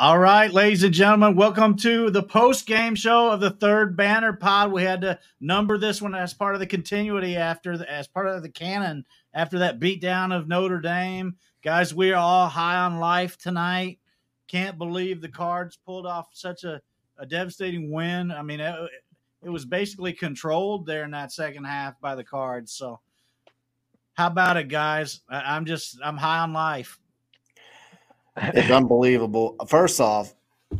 All right, ladies and gentlemen, welcome to the post game show of the third banner pod. We had to number this one as part of the continuity after the, as part of the canon after that beatdown of Notre Dame. Guys, we are all high on life tonight. Can't believe the Cards pulled off such a, a devastating win. I mean, it, it was basically controlled there in that second half by the Cards. So, how about it, guys? I, I'm just I'm high on life. It's unbelievable. First off,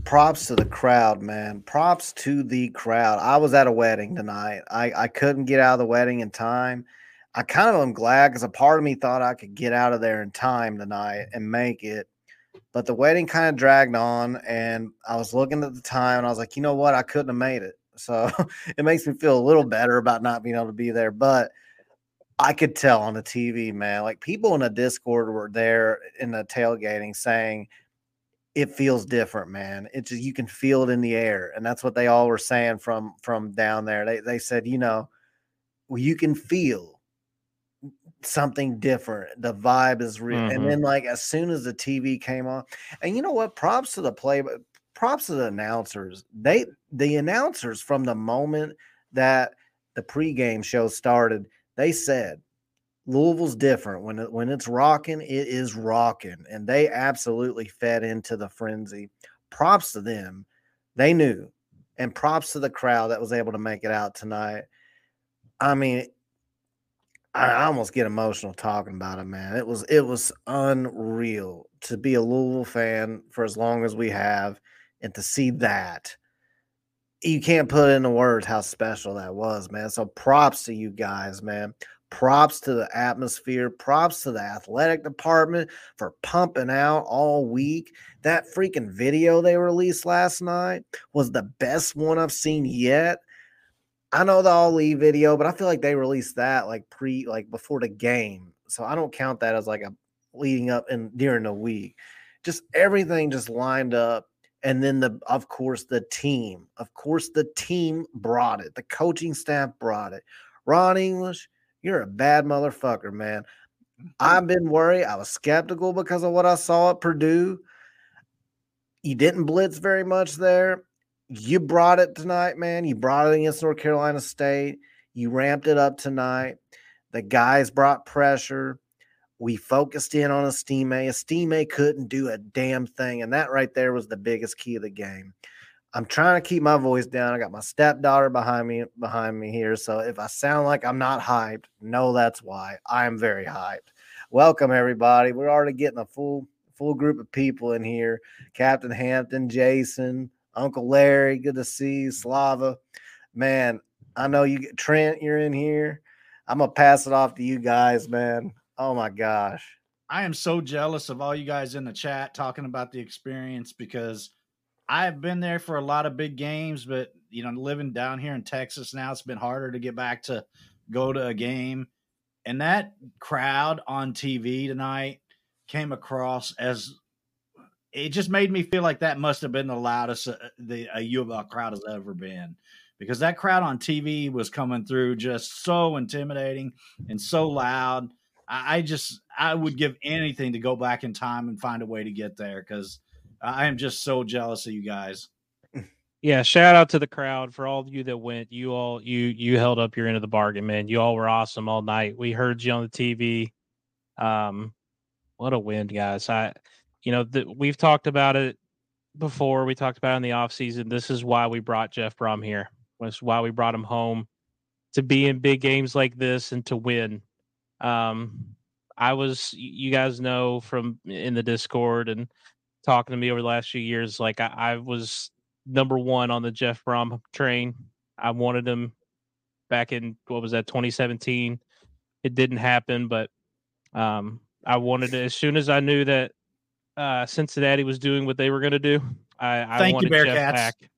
props to the crowd, man. Props to the crowd. I was at a wedding tonight. I, I couldn't get out of the wedding in time. I kind of am glad because a part of me thought I could get out of there in time tonight and make it. But the wedding kind of dragged on, and I was looking at the time and I was like, you know what? I couldn't have made it. So it makes me feel a little better about not being able to be there. But I could tell on the TV, man. Like people in the Discord were there in the tailgating saying it feels different, man. It's just you can feel it in the air, and that's what they all were saying from from down there. They they said, you know, well, you can feel something different. The vibe is real, mm-hmm. and then like as soon as the TV came on, and you know what? Props to the play, props to the announcers. They the announcers from the moment that the pregame show started they said Louisville's different. When it, when it's rocking, it is rocking, and they absolutely fed into the frenzy. Props to them. They knew, and props to the crowd that was able to make it out tonight. I mean, I almost get emotional talking about it, man. It was it was unreal to be a Louisville fan for as long as we have, and to see that you can't put into words how special that was, man. So props to you guys, man. Props to the atmosphere. Props to the athletic department for pumping out all week. That freaking video they released last night was the best one I've seen yet. I know the Ali video, but I feel like they released that like pre, like before the game. So I don't count that as like a leading up and during the week. Just everything just lined up and then the of course the team. Of course the team brought it. The coaching staff brought it. Ron english you're a bad motherfucker man. I've been worried. I was skeptical because of what i saw at purdue. You didn't blitz very much there. You brought it tonight man. You brought it against north carolina state. You ramped it up tonight. The guys brought pressure we focused in on Estime. Estime couldn't do a damn thing. And that right there was the biggest key of the game. I'm trying to keep my voice down. I got my stepdaughter behind me behind me here. So if I sound like I'm not hyped, no, that's why. I am very hyped. Welcome everybody. We're already getting a full full group of people in here. Captain Hampton, Jason, Uncle Larry, good to see you. Slava. Man, I know you Trent, you're in here. I'm gonna pass it off to you guys, man. Oh my gosh. I am so jealous of all you guys in the chat talking about the experience because I've been there for a lot of big games, but you know, living down here in Texas now, it's been harder to get back to go to a game. And that crowd on TV tonight came across as it just made me feel like that must have been the loudest uh, the a U of L crowd has ever been because that crowd on TV was coming through just so intimidating and so loud I just I would give anything to go back in time and find a way to get there because I am just so jealous of you guys. Yeah, shout out to the crowd for all of you that went. You all you you held up your end of the bargain, man. You all were awesome all night. We heard you on the TV. Um, what a win, guys! I, you know, the, we've talked about it before. We talked about it in the off season. This is why we brought Jeff Brohm here. This why we brought him home to be in big games like this and to win. Um, I was, you guys know from in the Discord and talking to me over the last few years, like I, I was number one on the Jeff Brohm train. I wanted him back in what was that 2017. It didn't happen, but um, I wanted to as soon as I knew that uh, Cincinnati was doing what they were going to do. I, I Thank wanted you, Jeff back.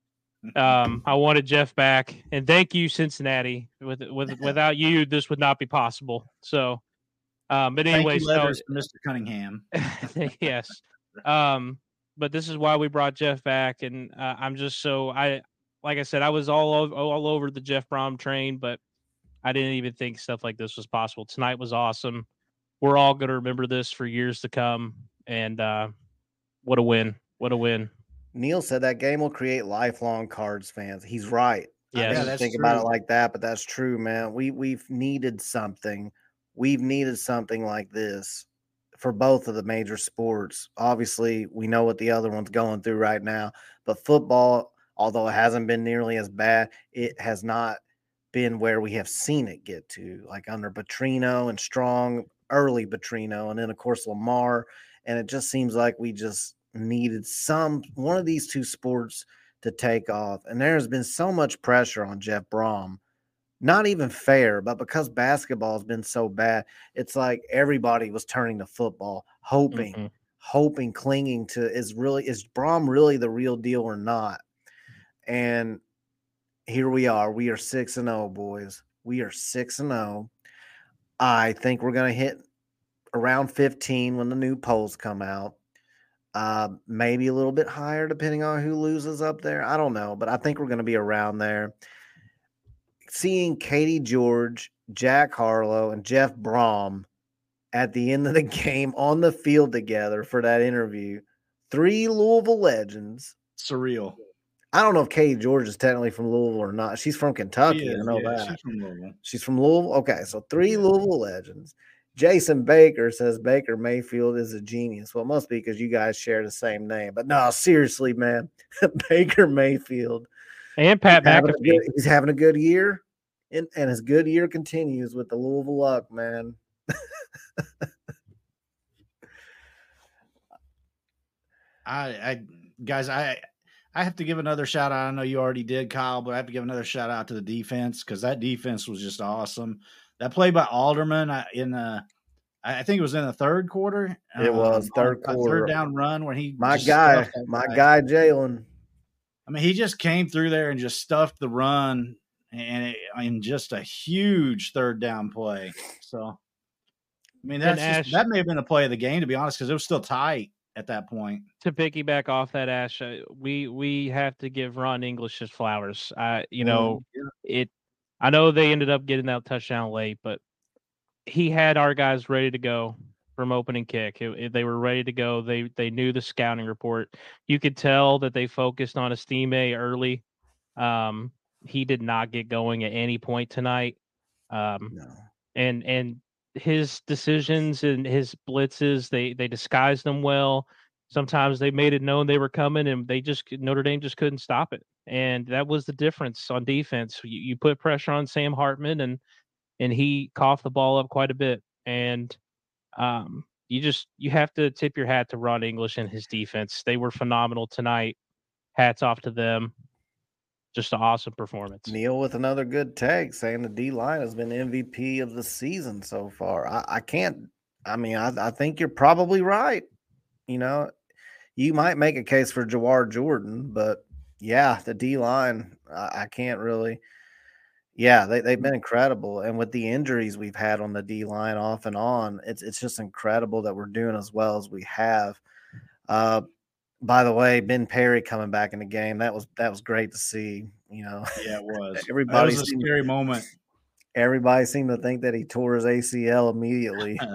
Um, I wanted Jeff back, and thank you, Cincinnati. With with without you, this would not be possible. So, um, but anyway, so, Mr. Cunningham. yes. Um, but this is why we brought Jeff back, and uh, I'm just so I, like I said, I was all over, all over the Jeff Brohm train, but I didn't even think stuff like this was possible. Tonight was awesome. We're all going to remember this for years to come, and uh, what a win! What a win! Neil said that game will create lifelong cards fans. He's right. Yes. I Yeah, didn't that's think about it like that, but that's true, man. We we've needed something. We've needed something like this for both of the major sports. Obviously, we know what the other one's going through right now, but football, although it hasn't been nearly as bad, it has not been where we have seen it get to, like under Petrino and Strong, early Petrino, and then of course Lamar. And it just seems like we just needed some one of these two sports to take off. And there has been so much pressure on Jeff Brohm. Not even fair, but because basketball has been so bad, it's like everybody was turning to football, hoping, Mhm. hoping, clinging to is really is Brohm really the real deal or not? And here we are. We are six and zero, boys. We are six and zero. I think we're going to hit around 15 when the new polls come out. Uh, maybe a little bit higher depending on who loses up there. I don't know, but I think we're going to be around there. Seeing Katie George, Jack Harlow, and Jeff Brohm at the end of the game on the field together for that interview, three Louisville legends. Surreal. I don't know if Katie George is technically from Louisville or not. She's from Kentucky. She I know yeah, that. She's from Louisville. She's from Louisville. Okay, so three Yeah. Louisville legends. Jason Baker says Baker Mayfield is a genius. Well, it must be because you guys share the same name. But no, seriously, man, Baker Mayfield. And Pat having a McAfee. good- he's having a good year, and, and his good year continues with the Louisville luck, man. I, I guys, I I have to give another shout out. I know you already did, Kyle, but I have to give another shout out to the defense because that defense was just awesome. That play by Alderman I- in the, I I think it was in the third quarter. It was um, third quarter. third down run when he My guy, stuffed that my guy, Jalen. I mean, he just came through there and just stuffed the run, and it, in just a huge third down play. So, I mean, And that's just- that may have been the play of the game to be honest, because it was still tight at that point. to piggyback off that ash uh, we we have to give ron english his flowers i you know it i know they ended up getting that touchdown late but he had our guys ready to go from opening kick. It- it- they were ready to go. They they knew the scouting report. You could tell that they focused on Estime early. Um he did not get going at any point tonight. Um No. and and his decisions and his blitzes they they disguised them well. Sometimes they made it known they were coming and they just notre dame just couldn't stop it and that was the difference on defense. You, you put pressure on sam hartman and and he coughed the ball up quite a bit. And um you just you have to tip your hat to ron english and his defense. They were phenomenal tonight. Hats off to them. Just an awesome performance. Neil with another good tag saying the D line has been MVP of the season so far. I, I can't, I mean, I, I think you're probably right. You know, you might make a case for Jawhar Jordan, but yeah, the D line, I, I can't really. Yeah, they, they've been incredible. And with the injuries we've had on the D line off and on, it's it's just incredible that we're doing as well as we have. Uh by the way, Ben Perry coming back in the game, that was that was great to see. You know, Yeah, it was. that Everybody was a scary moment. Everybody seemed to think that he tore his ACL immediately.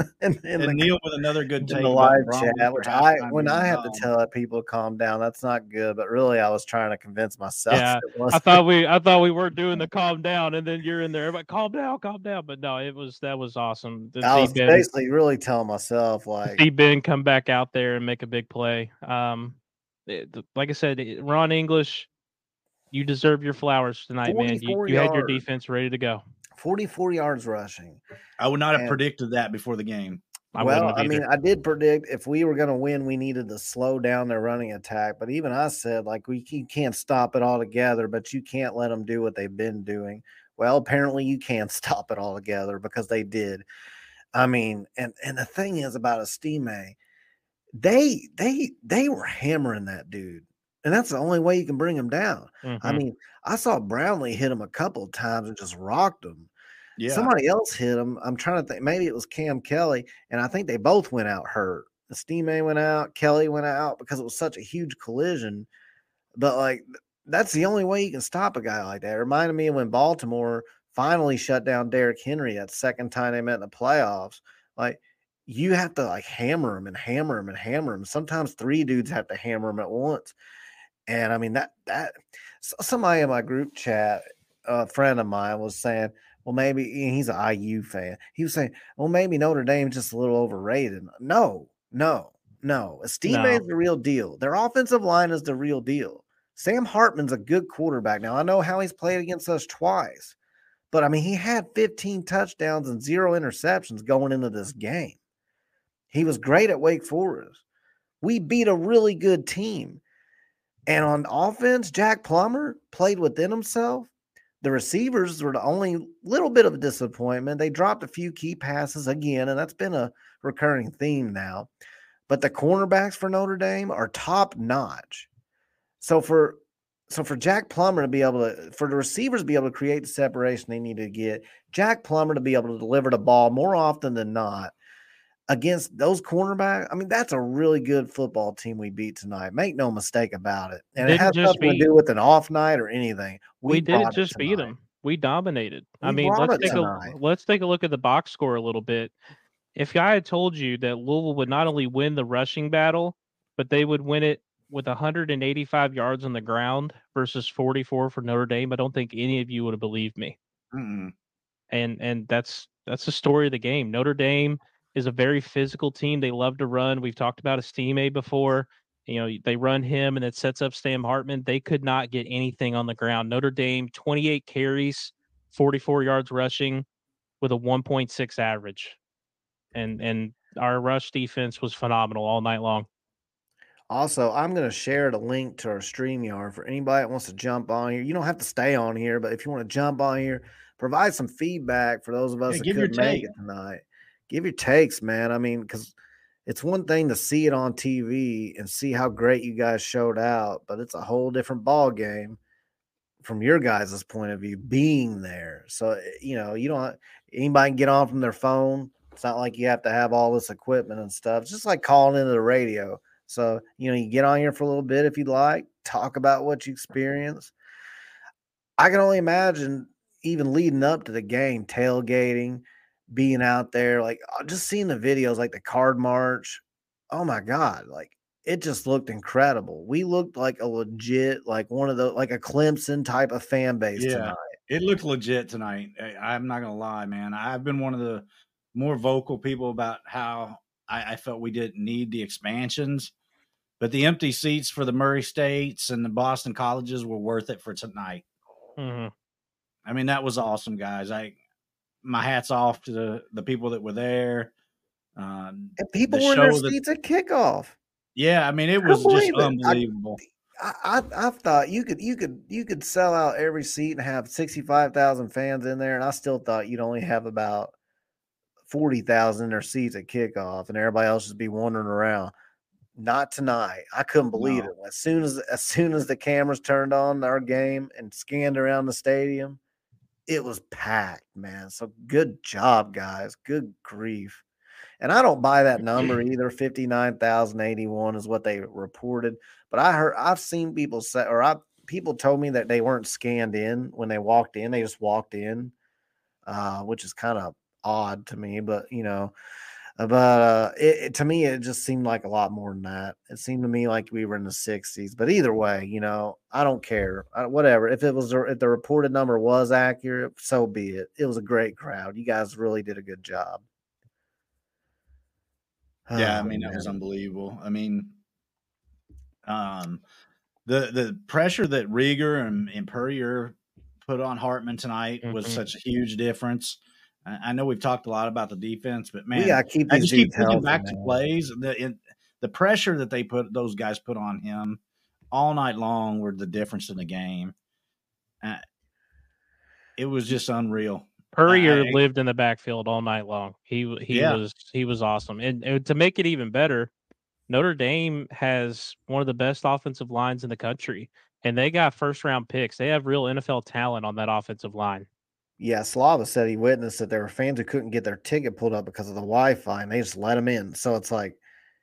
and, and And the, Neil with another good take in the live chat, which I when I have to tell people to calm down, that's not good. But really, I was trying to convince myself. Yeah. I thought we I thought we were doing the calm down, and then you're in there. Everybody, calm down, calm down. But no, it was that was awesome. To I was Ben, basically really telling myself like, see Ben come back out there and make a big play. Um, it- like I said, Ron English, you deserve your flowers tonight, man. You, you had your defense ready to go. 44 yards rushing. I would not have And- predicted that before the game. I well, wouldn't I mean. I did predict if we were going to win, we needed to slow down their running attack. But even I said, like, we you can't stop it altogether, but you can't let them do what they've been doing. Well, apparently you can't stop it altogether because they did. I mean, and and the thing is about Estime, they they they were hammering that dude, and that's the only way you can bring him down. I Mhm. mean, I saw Brownlee hit him a couple of times and just rocked him. Yeah. Somebody else hit him. I'm trying to think. Maybe it was Cam Kelly, and I think they both went out hurt. Estime went out, Kelly went out because it was such a huge collision. But like, that's the only way you can stop a guy like that. It reminded me of when Baltimore finally shut down Derrick Henry that second time they met in the playoffs. Like, you have to like hammer him and hammer him and hammer him. Sometimes three dudes have to hammer him at once. And I mean that that somebody in my group chat, a friend of mine was saying, well, maybe he's an IU fan. He was saying, well, maybe Notre Dame's just a little overrated. No, no, no. Estime no. is the real deal. Their offensive line is the real deal. Sam Hartman's a good quarterback. Now I know how he's played against us twice, but I mean he had 15 touchdowns and zero interceptions going into this game. He was great at Wake Forest. We beat a really good team. And on offense, Jack Plummer played within himself. The receivers were the only little bit of a disappointment. They dropped a few key passes again, and that's been a recurring theme now. But the cornerbacks for Notre Dame are top notch. So for so for Jack Plummer to be able to for the receivers to be able to create the separation they need to get, Jack Plummer to be able to deliver the ball more often than not, against those cornerbacks, I mean, that's a really good football team we beat tonight. Make no mistake about it. And didn't it has nothing to do with an off night or anything. We, we didn't just beat them. We dominated. We I mean, let's take tonight. a let's take a look at the box score a little bit. If I had told you that Louisville would not only win the rushing battle, but they would win it with 185 yards on the ground versus 44 for Notre Dame, I don't think any of you would have believed me. Mm-mm. And and that's that's the story of the game. Notre Dame is a very physical team. They love to run. We've talked about Estime before. You know, they run him and it sets up Sam Hartman. They could not get anything on the ground. Notre Dame, 28 carries, 44 yards rushing with a 1.6 average. And and our rush defense was phenomenal all night long. Also, I'm going to share the link to our StreamYard for anybody that wants to jump on here. You don't have to stay on here, but if you want to jump on here, provide some feedback for those of us yeah, that couldn't make it tonight give your takes, man. I mean, because it's one thing to see it on TV and see how great you guys showed out, but it's a whole different ball game from your guys' point of view being there. So eh, you know, you don't anybody can get on from their phone. It's not like you have to have all this equipment and stuff. It's just like calling into the radio. So you know, you get on here for a little bit if you'd like, talk about what you experience. I can only imagine even leading up to the game, tailgating, being out there, like uh, just seeing the videos, like the card march. Oh my God. Like it just looked incredible. We looked like a legit, like one of the, like a Clemson type of fan base yeah, tonight. It looked legit tonight. I, am not going to lie, man. I've been one of the more vocal people about how I, I felt we didn't need the expansions, but the empty seats for the Murray States and the Boston colleges were worth it for tonight. Mm-hmm. I mean, that was awesome, guys. I my hats off to the, the people that were there. Um, and people the were in their seats at kickoff. Yeah, I mean it was just it. unbelievable. I, I, I thought you could you could you could sell out every seat and have sixty five thousand fans in there, and I still thought you'd only have about forty thousand in their seats at kickoff, and everybody else just be wandering around. Not tonight. I couldn't believe no. it. As soon as as soon as the cameras turned on our game and scanned around the stadium, it was packed, man. So good job, guys. Good grief. And I don't buy that number either. 59,081 is what they reported. But I heard I've seen people say or I people told me that they weren't scanned in when they walked in. They just walked in, uh, which is kind of odd to me, but you know, but uh, it, it, to me, it just seemed like a lot more than that. It seemed to me like we were in the 60s. But either way, you know, I don't care. I, whatever. If it was, if the reported number was accurate, so be it. It was a great crowd. You guys really did a good job. Yeah, oh, I mean, man. that was unbelievable. I mean, um, the the pressure that Rieger and, and Puryear put on Hartman tonight mm-hmm. was such a huge difference. I know we've talked a lot about the defense, but man, yeah, keep I just keep thinking back man. to plays. The the pressure that they put those guys put on him all night long were the difference in the game. Uh, it was just unreal. Puryear uh, lived in the backfield all night long. He he yeah. was he was awesome, and, and to make it even better, Notre Dame has one of the best offensive lines in the country, and they got first round picks. They have real NFL talent on that offensive line. Yeah, Slava said he witnessed that there were fans who couldn't get their ticket pulled up because of the Wi-Fi, and they just let them in. So it's like,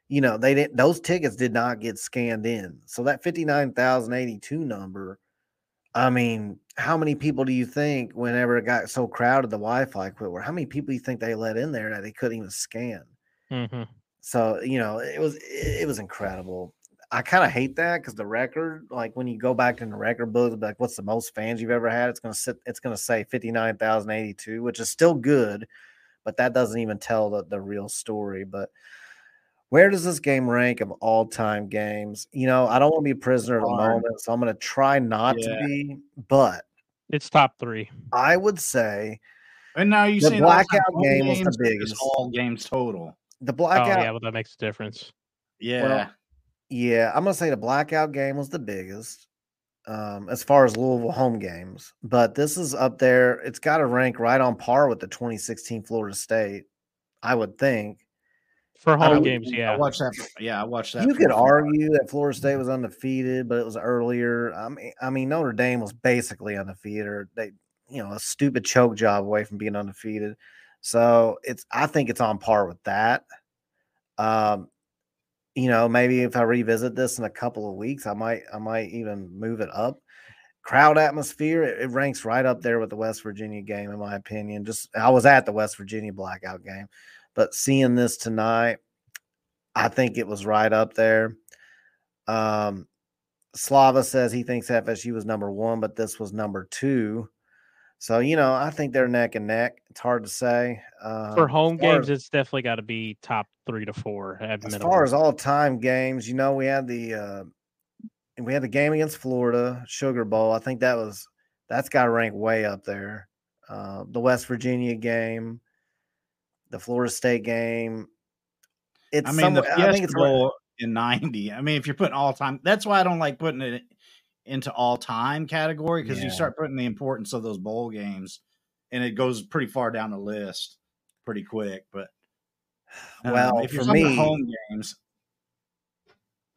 you know, they didn't; those tickets did not get scanned in. So that fifty-nine thousand eighty-two number, I mean, how many people do you think, whenever it got so crowded, the Wi-Fi quit? Where how many people do you think they let in there that they couldn't even scan? Mm-hmm. So you know, it was it, it was incredible. I kind of hate that because the record, like when you go back in the record book, like what's the most fans you've ever had? It's gonna sit. It's gonna say fifty nine thousand eighty two, which is still good, but that doesn't even tell the, the real story. But where does this game rank of all time games? You know, I don't want to be a prisoner of the moment, so I'm going to try not Yeah. to be. But It's top three. I would say And now you The saying blackout all-time game was the games biggest. all games total. the Oh blackout. yeah, well that makes a difference. Yeah. Yeah, I'm gonna say the blackout game was the biggest um, as far as Louisville home games, but this is up there. It's got to rank right on par with the 2016 Florida State, I would think. For home games, yeah. I watched that. Yeah, I watched that. You could argue that Florida State was undefeated, but it was earlier. I mean, I mean Notre Dame was basically undefeated, or they, you know, a stupid choke job away from being undefeated. So it's, I think it's on par with that. Um, you know, maybe if I revisit this in a couple of weeks, I might, I might even move it up. Crowd atmosphere, it, it ranks right up there with the West Virginia game, in my opinion. Just I was at the West Virginia blackout game, but seeing this tonight, I think it was right up there. Um, Slava says he thinks FSU was number one, but this was number two. So you know, I think they're neck and neck. It's hard to say. Um, For home games, as- it's definitely got to be top three to four at as minimum. far as all time games, you know, we had the uh, we had the game against Florida, Sugar Bowl. I think that was that's got to rank way up there. Uh, the West Virginia game, the Florida State game. It's I mean, the somewhere- Fiesta I think it's right- Bowl in '90. I mean, if you're putting all time, that's why I don't like putting it into all time category because Yeah. you start putting the importance of those bowl games, and it goes pretty far down the list pretty quick. But um, Well, if you're for me- home games,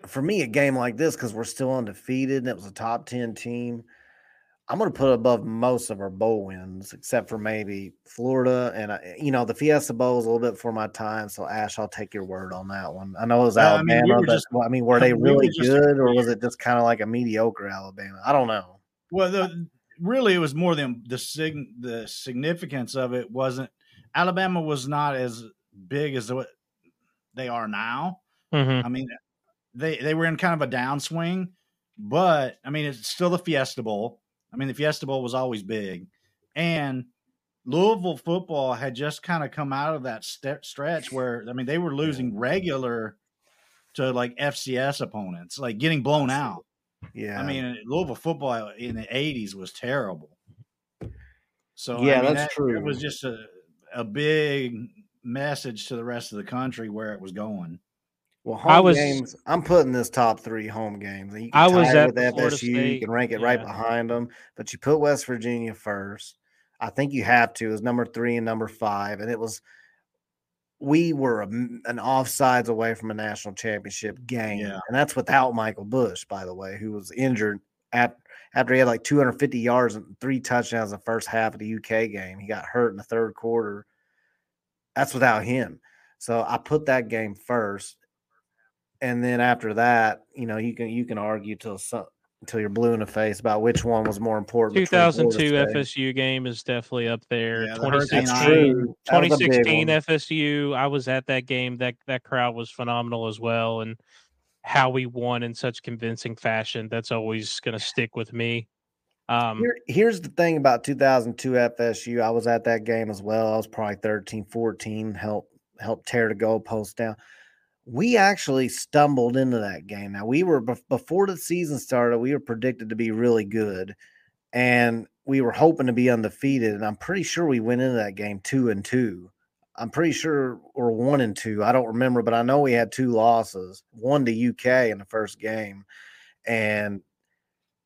for me, a game like this, because we're still undefeated and it was a top 10 team, I'm going to put above most of our bowl wins, except for maybe Florida. And, I, you know, the Fiesta Bowl is a little bit for my time. So, Ash, I'll take your word on that one. I know it was Well, I mean, Alabama, we but just- I mean, were they we really just good or was it just kind of like a mediocre Alabama? I don't know. well, the, really, it was more than the sig- the significance of it wasn't. Alabama was not as big as what they are now. Mhm. I mean, they they were in kind of a downswing, but I mean, it's still the Fiesta Bowl. I mean, the Fiesta Bowl was always big, and Louisville football had just kind of come out of that st- stretch where I mean, they were losing regular to like FCS opponents, like getting blown out. Yeah. I mean, Louisville football in the '80s was terrible. So I Yeah, mean, that's that- It was just a a big message to the rest of the country where it was going. well, I was- games, I'm putting this top three home games. You I was at with the Florida FSU, you can rank it right behind them, but you put West Virginia first. I think you have to It was number three and number five, and it was we were a m an offsides away from a national championship game, Yeah. and that's without Michael Bush, by the way, who was injured at after he had like 250 yards and three touchdowns in the first half of the UK game. He got hurt in the third quarter. That's without him. So I put that game first, and then after that, you know, you can you can argue till some until you're blue in the face about which one was more important. 2002 FSU game is definitely up there. Yeah, the Hurricane That's 2016, true. That was a big 2016. FSU. I was at that game. That that crowd was phenomenal as well, and how we won in such convincing fashion. That's always going to stick with me. Um, Here, here's the thing about 2002 FSU. I was at that game as well. I was probably 13, 14, help help tear the goalpost down. We actually stumbled into that game. Now we were before the season started. We were predicted to be really good, and we were hoping to be undefeated. And I'm pretty sure we went into that game two and two. I'm pretty sure we're one and two. I don't remember, but I know we had two losses. One to UK in the first game, and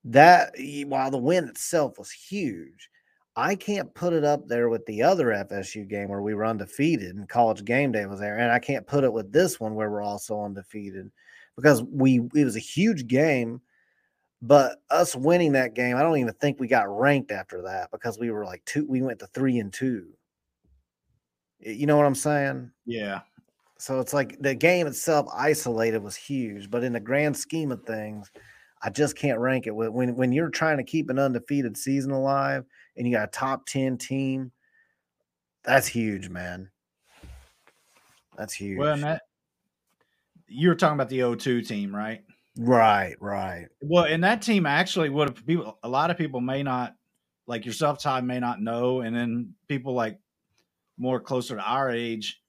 that while the win itself was huge, I can't put it up there with the other FSU game where we were undefeated and college game day was there. And I can't put it with this one where we're also undefeated because we it was a huge game. But us winning that game, I don't even think we got ranked after that because we were like two, we went to three and two. You know what I'm saying? Yeah. So it's like the game itself isolated was huge, but in the grand scheme of things, I just can't rank it. When when you're trying to keep an undefeated season alive and you got a top ten team, that's huge, man. That's huge. Well, that you were talking about the 0-2 team, right? right, right. Well, and that team actually would have people. A lot of people may not like yourself, Todd, may not know, and then people like more closer to our age,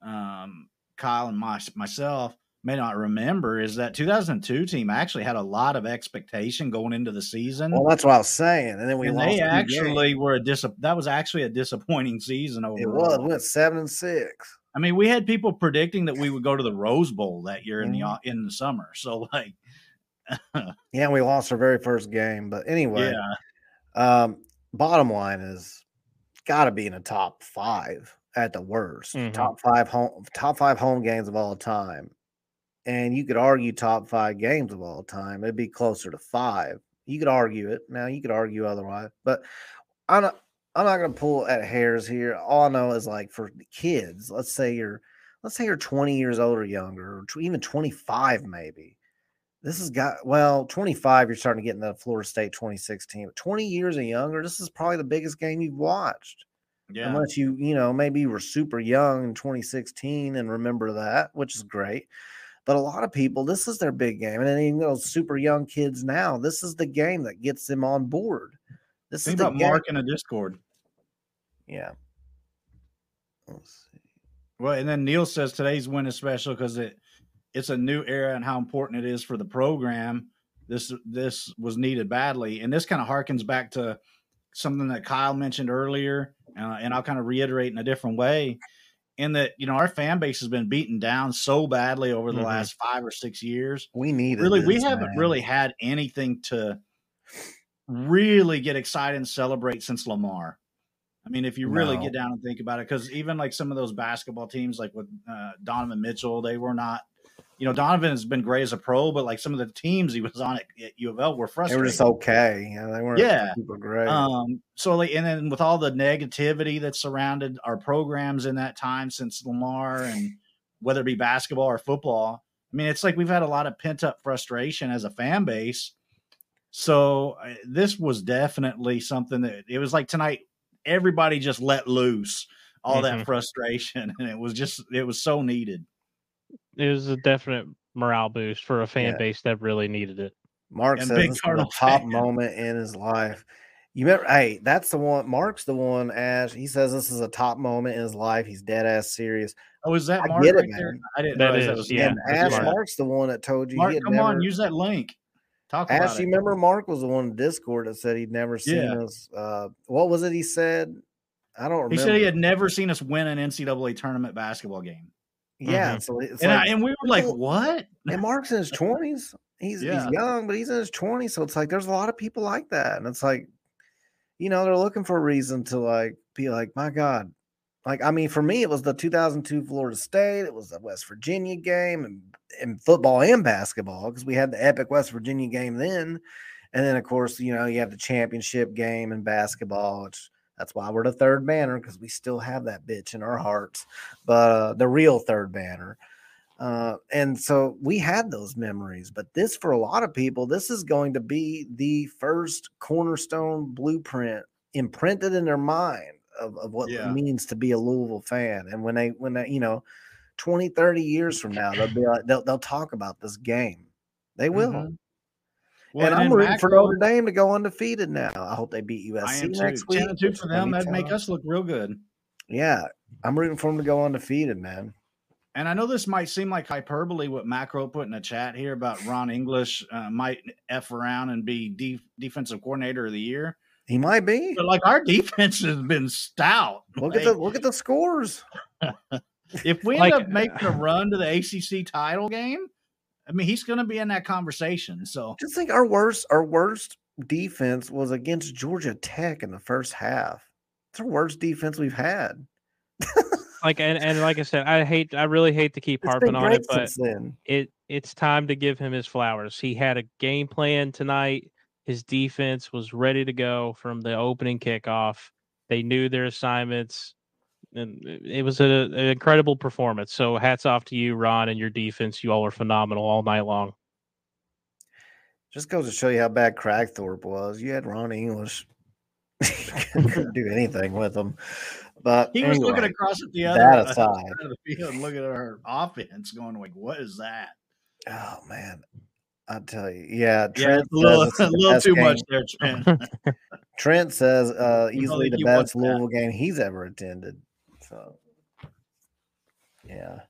um, Kyle and my, myself may not remember is that 2002 team actually had a lot of expectation going into the season. Well, that's what I was saying. And then we and lost they actually were a dis- that was actually a disappointing season overall. It was. We went seven and six. I mean, we had people predicting that we would go to the Rose Bowl that year in the Mhm. in the summer. So like, Yeah, we lost our very first game. But anyway, yeah, um, bottom line is got to be in the top five at the worst. Mhm. Top five home top five home games of all time. And you could argue top five games of all time. It'd be closer to five. You could argue it. Now you could argue otherwise, but I'm not I'm not gonna pull at hairs here. All I know is like for the kids, let's say you're let's say you're 20 years old or younger, or tw- even 25 maybe. This has got well, 25, you're starting to get in the Florida State 2016, but 20 years and younger, this is probably the biggest game you've watched. yeah. Unless you, you know, maybe you were super young in 2016 and remember that, which is great. But a lot of people, this is their big game. And then even those super young kids now, this is the game that gets them on board. This Think is the about. Mark in a Discord. Yeah. Let's see. Well, and then Neil says today's win is special because it it's a new era and how important it is for the program. This this was needed badly, and this kind of harkens back to something that Kyle mentioned earlier, uh, and I'll kind of reiterate in a different way. In that, you know, our fan base has been beaten down so badly over the Mhm. last five or six years. We need Really, we haven't really had anything to really get excited and celebrate since Lamar. I mean, if you really No. get down and think about it, because even like some of those basketball teams, like with uh, Donovan Mitchell, they were not. You know, Donovan has been great as a pro, but like some of the teams he was on at, at U of L were frustrating. They were just okay. Yeah, they weren't Yeah. super great. Um, so like, and then with all the negativity that surrounded our programs in that time since Lamar, and whether it be basketball or football, I mean, it's like we've had a lot of pent up frustration as a fan base. So uh, this was definitely something that it was like tonight. Everybody just let loose all Mhm. that frustration, and it was just it was so needed. It was a definite morale boost for a fan Yeah. base that really needed it. Mark and says big this is top fan. moment in his life. You remember? Hey, that's the one. Mark's the one. Ash. He says this is a top moment in his life. He's dead ass serious. Oh, is that I Mark get it, right there? man. I didn't That realize that is, was yeah, and Ash smart. Mark's the one that told you. Mark, he had come never, on, use that link. Talk Ash, about you it. remember Mark was the one in Discord that said he'd never seen Yeah. us. Uh, what was it he said? I don't remember. He said he had never seen us win an NCAA tournament basketball game. Yeah, Mhm. so it's And, like, I, and we were like, what? and Mark's in his twenties. He's Yeah. he's young, but he's in his twenties. So it's like there's a lot of people like that, and it's like, you know, they're looking for a reason to like be like, my God, like I mean, for me, it was the 2002 Florida State, it was the West Virginia game, and in football and basketball because we had the epic West Virginia game then, and then of course, you know, you have the championship game in basketball, which. That's why we're the third banner because we still have that bitch in our hearts, but uh, the real third banner. Uh, and so we had those memories, but this for a lot of people, this is going to be the first cornerstone blueprint imprinted in their mind of, of what Yeah. it means to be a Louisville fan. And when they, when they, you know, 20, 30 years from now, they'll be like, they'll, they'll talk about this game. They will. Mhm. Well, and I'm then rooting for Notre Dame to go undefeated now. I hope they beat USC I am too. next week. 10 and 2 for them. That'd make us look real good. Yeah, I'm rooting for them to go undefeated, man. And I know this might seem like hyperbole what Macro put in the chat here about Ron English uh, might F around and be def- defensive coordinator of the year. He might be. But like our defense has been stout. Look at the look at the scores. if we Like, end up making a run to the ACC title game, I mean, he's going to be in that conversation. So Just think our worst our worst defense was against Georgia Tech in the first half. It's our worst defense we've had. Like and, and like I said, I hate I really hate to keep It's harping on it, but then. it it's time to give him his flowers. He had a game plan tonight. His defense was ready to go from the opening kickoff. They knew their assignments, and it it was a, an incredible performance. So hats off to you, Ron, and your defense. You all were phenomenal all night long. Just goes to show you how bad Cragthorpe was. You had Ron English. Couldn't do anything with him. But he was looking across at the other that aside. side of the field, looking at our offense, going like, "What is that?" Oh man, I tell you, yeah. Yeah, Trent it's a little, says a little too game. much there, Trent. Trent says uh, easily the you want best that. Louisville game he's ever attended. So, yeah.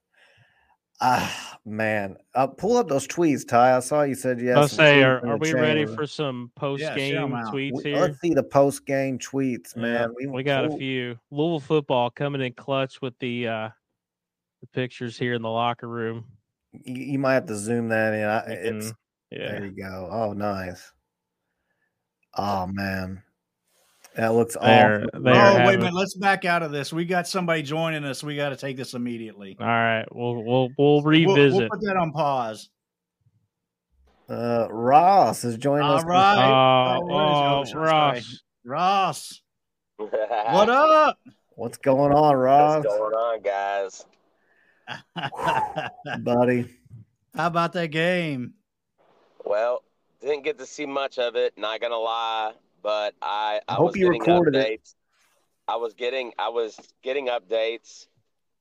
Ah, man. Uh, pull up those tweets, Ty. I saw you said yes. I'll say, are, are we ready for some post game game 'em out. tweets We, here? let's see the post game tweets, Yeah, man. we got a few. Louisville football coming in clutch with the uh the pictures here in the locker room. You, you might have to zoom that in. I, it's can- yeah. there. You go. Oh, nice. Oh man, that looks They're, awful. they're oh, wait a minute. Let's back out of this. We got somebody joining us. We got to take this immediately. All right, we'll we'll we'll We'll- revisit. We'll, put that on pause. Uh, Ross is joining All us. right. oh, Oh, oh. Ross. Ross, what what up? What's going on, Ross? What's going on, guys? buddy? How about that game? Well, didn't get to see much of it. Not gonna lie, but I, I, hope was you getting recorded updates. it. I was getting I was getting updates.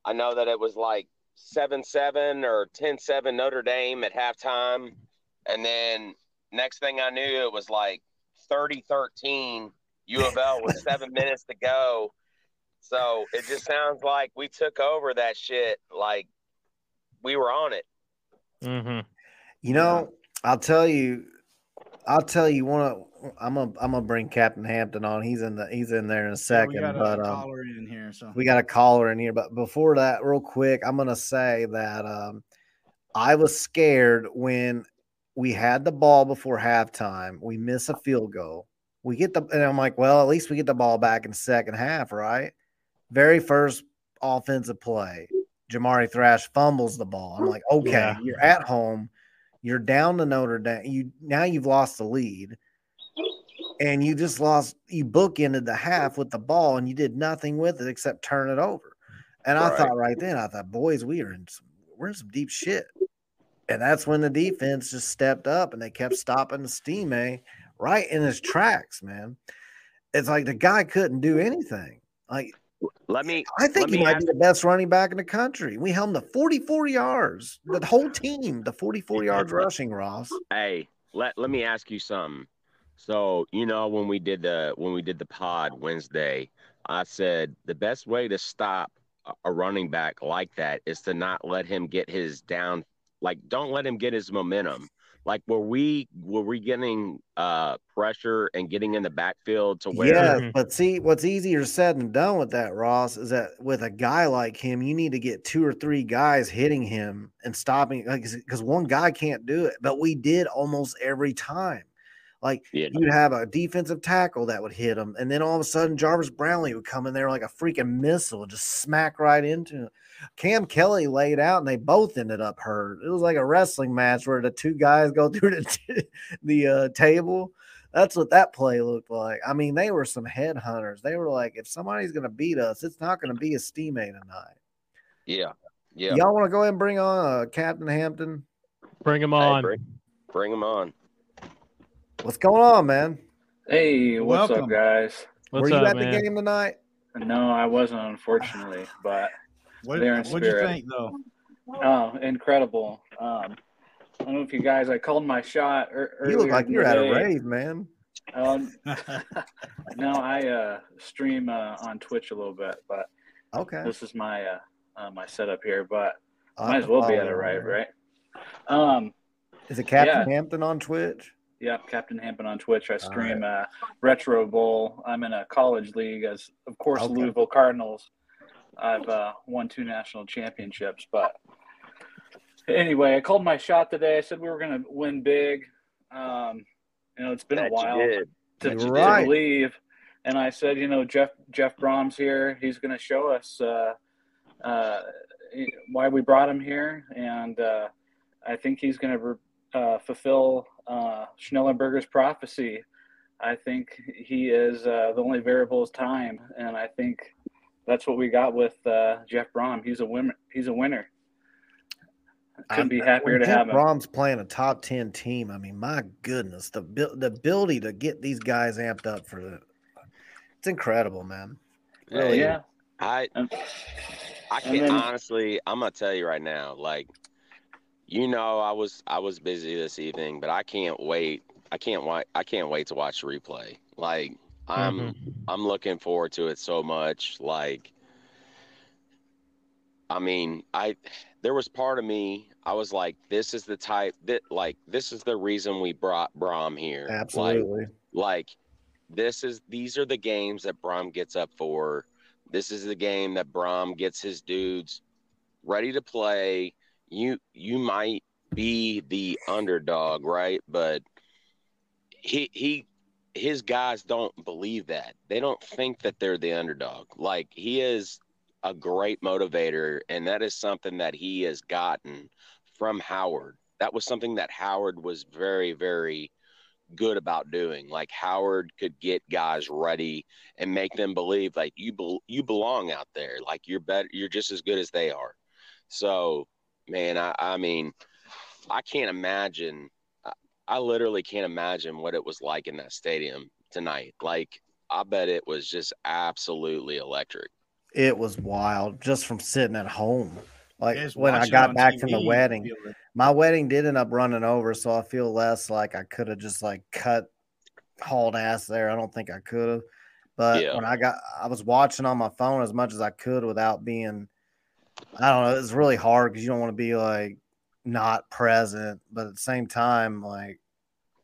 I know that it was like seven seven or 10-7 Notre Dame at halftime, and then next thing I knew, it was like 30-13 U of L with seven minutes to go. So it just sounds like we took over that shit. Like we were on it. hmm You know, I'll tell you, I'll tell you one. Of, I'm gonna I'm gonna bring Captain Hampton on. He's in the he's in there in a we second, got a but um, caller in here. So we got a caller in here. But before that, real quick, I'm gonna say that um, I was scared when we had the ball before halftime. We miss a field goal. We get the and I'm like, well, at least we get the ball back in the second half, right? Very first offensive play, Jamari Thrash fumbles the ball. I'm like, okay, Yeah. you're at home, you're down to Notre Dame. You now you've lost the lead, and you just lost. You bookended the half with the ball, and you did nothing with it except turn it over. And I Right. thought right then, I thought, boys, we are in some, we're in some deep shit. And that's when the defense just stepped up and they kept stopping the steam A right in his tracks, man. It's like the guy couldn't do anything. Like Let me I think he might ask- be the best running back in the country. We held him to 44 yards. The whole team, the 44 yards rushing, Ross. Hey, let let me ask you something. So, you know, when we did the when we did the pod Wednesday, I said the best way to stop a running back like that is to not let him get his down like don't let him get his momentum. Like were we were we getting uh pressure and getting in the backfield to where Yeah, Mhm. but see, what's easier said than done with that, Ross, is that with a guy like him, you need to get two or three guys hitting him and stopping, like because one guy can't do it. But we did almost every time. Like Yeah. you'd have a defensive tackle that would hit him, and then all of a sudden Jarvis Brownlee would come in there like a freaking missile, just smack right into him. Cam Kelly laid out, and they both ended up hurt. It was like a wrestling match where the two guys go through the the uh, table. That's what that play looked like. I mean, they were some headhunters. They were like, if somebody's going to beat us, it's not going to be Estime tonight. Yeah. Yeah. Y'all want to go ahead and bring on uh, Captain Hampton? Bring him Hey, on. bring, bring him on. What's going on, man? Hey, what's Welcome. up, guys? What's were you up, at man? the game tonight? No, I wasn't, unfortunately, but what There in what'd you think though? oh, incredible. Um, I don't know if you guys, I called my shot. Er, you look like you're the at a day. rave, man. Um, no, I uh, stream uh, on Twitch a little bit, but Okay. this is my uh, uh, my setup here. But I'll might as well be at a you rave, right? Um, Is it Captain Yeah. Hampton on Twitch? yeah, Captain Hampton on Twitch. I All stream uh, Retro Bowl. I'm in a college league, as of course Okay. Louisville Cardinals. I've uh, won two national championships, but anyway, I called my shot today. I said we were going to win big. Um, you know, it's been That a while to, You to right. believe. And I said, you know, Jeff Jeff Brohm's here. He's going to show us uh, uh, why we brought him here, and uh, I think he's going to uh, fulfill uh, Schnellenberger's prophecy. I think he is uh, the only variable is time, and I think that's what we got with uh, Jeff Brohm. He's a winner. He's a winner. Couldn't be happier to Jeff have him. Brohm's playing a top ten team. I mean, my goodness, the the ability to get these guys amped up for the it's incredible, man. Really, yeah, I I can then- honestly, I'm gonna tell you right now, like you know, I was I was busy this evening, but I can't wait. I can't wait. I can't wait to watch the replay. Like I'm Mhm. I'm looking forward to it so much. Like, I mean, I there was part of me. I was like, this is the type that like this is the reason we brought Brohm here. Like, Absolutely. like this is these are the games that Brohm gets up for. This is the game that Brohm gets his dudes ready to play. You you might be the underdog, right? But he he his guys don't believe that. They don't think that they're the underdog. Like he is a great motivator and that is something that he has gotten from Howard. That was something that Howard was very very good about doing. Like Howard could get guys ready and make them believe like you be- you belong out there. Like you're better. You're just as good as they are. So, man, I, I mean, I can't imagine. I, I literally can't imagine what it was like in that stadium tonight. Like I bet it was just absolutely electric. It was wild just from sitting at home. Like Just when I got on back from the wedding, my wedding did end up running over, so I feel less like I could have just like cut hauled ass there. I don't think I could have. But Yeah. when I got I was watching on my phone as much as I could without being I don't know, it's really hard because you don't want to be like not present, but at the same time, like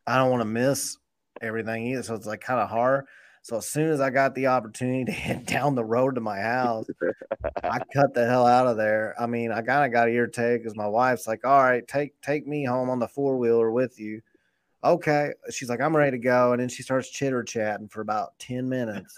I don't want to miss everything either. So it's like kind of hard. So as soon as I got the opportunity to head down the road to my house, I cut the hell out of there. I mean, I kind of got irritated because my wife's like, "All right, take take me home on the four wheeler with you." Okay, she's like, "I'm ready to go," and then she starts chitter chatting for about ten minutes.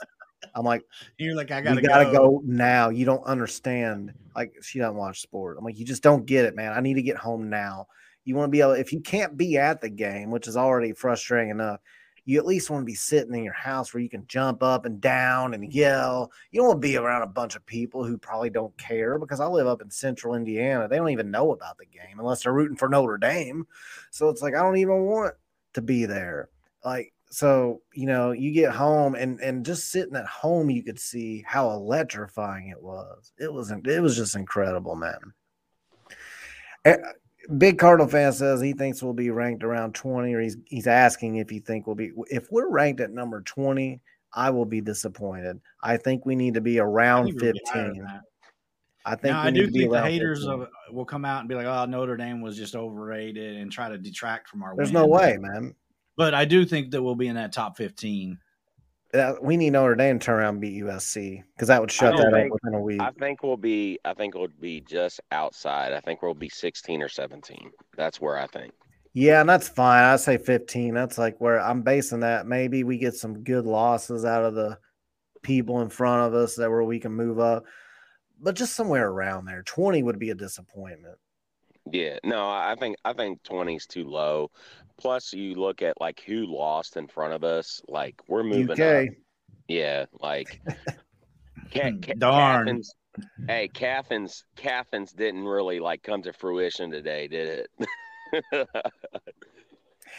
I'm like, You're like, I gotta, gotta go. go now. You don't understand." Like, she doesn't watch sport. I'm like, "You just don't get it, man. I need to get home now." You want to be able, if you can't be at the game, which is already frustrating enough, you at least want to be sitting in your house where you can jump up and down and yell. You don't want to be around a bunch of people who probably don't care because I live up in central Indiana. They don't even know about the game unless they're rooting for Notre Dame. So it's like I don't even want to be there. Like so, you know, you get home and and just sitting at home, you could see how electrifying it was. It wasn't. it was just incredible, man. Eh, Big Cardinal fan says he thinks we'll be ranked around 20, or he's he's asking if you think we'll be if we're ranked at number 20, I will be disappointed. I think we need to be around think we'll be higher than 15. I think Now, I need do to be think the haters 15. of will come out and be like, "Oh, Notre Dame was just overrated," and try to detract from our. There's win. no way, man. But I do think that we'll be in that top 15. Uh, we need Notre Dame to turn around and beat USC because that would shut don't that up within a week. I think we'll be. I think we'll be just outside. I think we'll be 16 or 17. That's where I think. Yeah, and that's fine. I say 15. That's like where I'm basing that. Maybe we get some good losses out of the people in front of us that where we can move up, but just somewhere around there. 20 would be a disappointment. Yeah, no, I think I think 20 is too low. Plus, you look at like who lost in front of us. Like we're moving UK. up. Yeah, like Ca- Ca- Darn. Caffin's- hey, Caffin's Caffin's didn't really like come to fruition today, did it?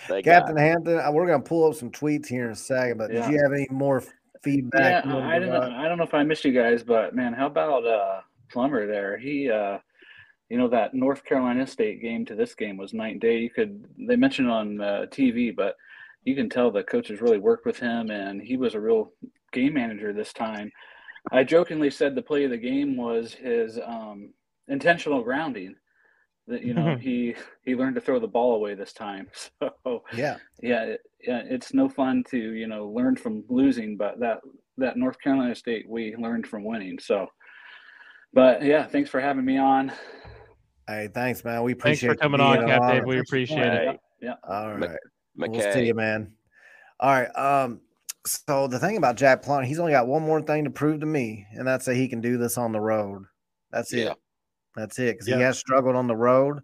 They got- Captain Hampton, uh, we're going to pull up some tweets here in a second, but Yeah. did you have any more feedback? Yeah, I don't know. I don't know if I missed you guys, but man, how about uh Plummer there? He uh you know that North Carolina State game to this game was night and day. You could they mentioned on uh, TV, but you can tell the coaches really worked with him, and he was a real game manager this time. I jokingly said the play of the game was his um, intentional grounding. That you know he he learned to throw the ball away this time. So Yeah. yeah, it, yeah, it's no fun to you know learn from losing, but that that North Carolina State we learned from winning. So, but yeah, thanks for having me on. Hey, thanks, man. We appreciate Thanks for coming on, Cap Dave. We appreciate playing. it. Yeah, All Mc- right. We'll see McKay. you, man. All right. Um, so the thing about Jack Plummer, he's only got one more thing to prove to me, and that's that he can do this on the road. That's Yeah. it. That's it. Because Yeah. he has struggled on the road.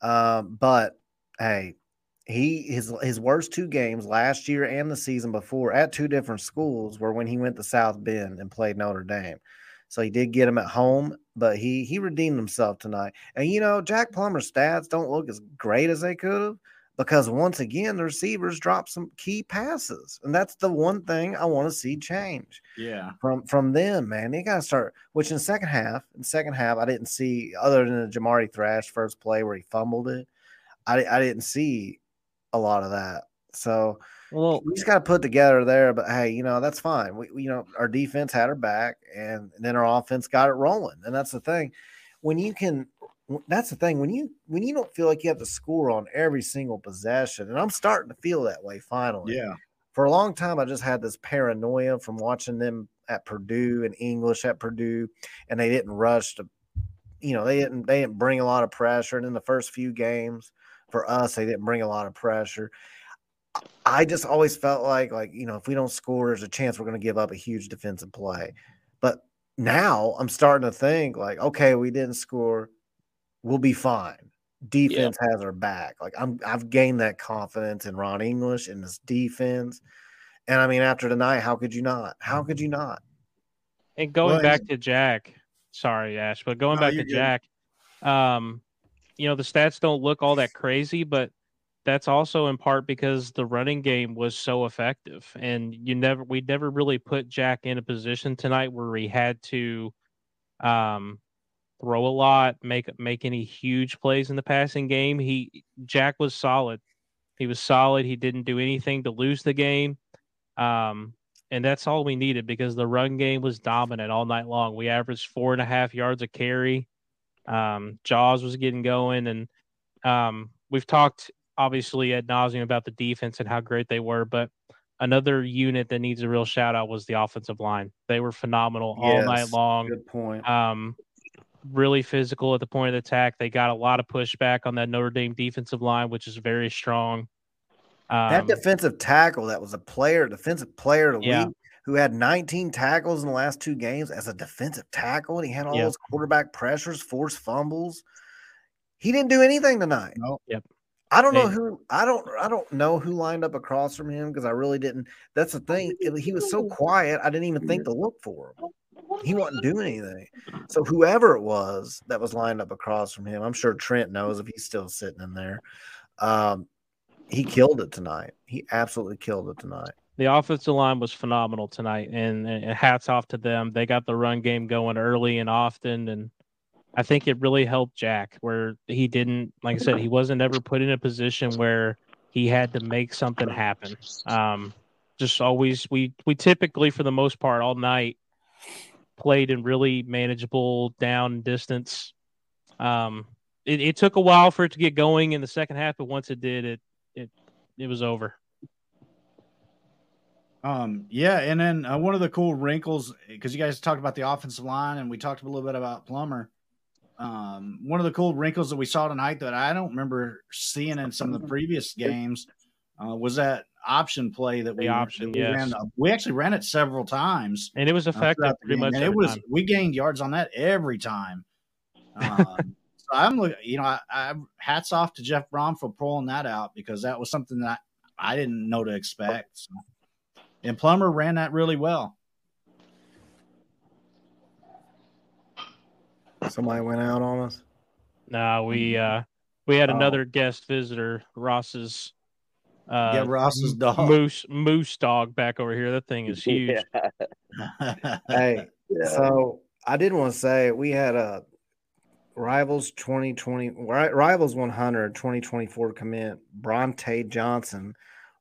Um, but hey, he his his worst two games last year and the season before at two different schools were when he went to South Bend and played Notre Dame. So he did get him at home, but he he redeemed himself tonight. And you know, Jack Plummer's stats don't look as great as they could have, because once again the receivers dropped some key passes, and that's the one thing I want to see change. Yeah, from from them, man, they got to start. Which in the second half, in second half, I didn't see other than the Jamari Thrash first play where he fumbled it. I I didn't see a lot of that. So well, we just got to put together there. But hey, you know that's fine. We, we you know our defense had our back, and then our offense got it rolling, and that's the thing. When you can that's the thing when you when you don't feel like you have to score on every single possession and i'm starting to feel that way finally yeah for a long time i just had this paranoia from watching them at purdue and english at purdue and they didn't rush to you know they didn't they didn't bring a lot of pressure and in the first few games for us they didn't bring a lot of pressure i just always felt like like you know if we don't score there's a chance we're going to give up a huge defensive play but now i'm starting to think like okay we didn't score we'll be fine. Defense yeah. has our back. Like I'm I've gained that confidence in Ron English in this defense. And I mean, after tonight, how could you not? How could you not? And going well, back to Jack, sorry, Ash, but going no, back to good. Jack, um, you know, the stats don't look all that crazy, but that's also in part because the running game was so effective. And you never we never really put Jack in a position tonight where he had to um throw a lot, make make any huge plays in the passing game. He Jack was solid. He was solid. He didn't do anything to lose the game. Um, and that's all we needed because the run game was dominant all night long. We averaged four and a half yards a carry. Um, Jaws was getting going, and um, we've talked obviously ad nauseum about the defense and how great they were, but another unit that needs a real shout out was the offensive line. They were phenomenal all yes, night long. Good point. Um, really physical at the point of attack. They got a lot of pushback on that Notre Dame defensive line, which is very strong. Um, that defensive tackle that was a player, defensive player of the yeah. week, who had 19 tackles in the last two games as a defensive tackle, and he had all those quarterback pressures, forced fumbles. He didn't do anything tonight. Nope. Yep. I don't know who I don't I don't know who lined up across from him because I really didn't. That's the thing. He was so quiet. I didn't even think to look for him he wasn't doing anything. So whoever it was that was lined up across from him, I'm sure Trent knows if he's still sitting in there. Um, he killed it tonight. He absolutely killed it tonight. The offensive line was phenomenal tonight, and, and hats off to them. They got the run game going early and often, and I think it really helped Jack where he didn't, like I said, he wasn't ever put in a position where he had to make something happen. Um, just always, we we typically, for the most part, all night played in really manageable down distance. Um, it, it, took a while for it to get going in the second half, but once it did, it it it was over. Um, yeah, and then uh, one of the cool wrinkles because you guys talked about the offensive line and we talked a little bit about Plummer. Um, one of the cool wrinkles that we saw tonight that I don't remember seeing in some of the previous games uh, was that option play that the we option. That we, yes. ran, we actually ran it several times, and it was uh, effective uh, pretty much. And it was time. we gained yards on that every time. Um, so I'm looking, you know, I, I, hats off to Jeff Brohm for pulling that out because that was something that I didn't know to expect. So. And Plummer ran that really well. Somebody went out on us. No, we uh we had oh. another guest visitor, Ross's uh, yeah, Ross's dog, Moose Moose dog, back over here. That thing is huge. hey, yeah. so I did want to say we had a Rivals 2020 Rivals 100 2024 commit. Bronte Johnson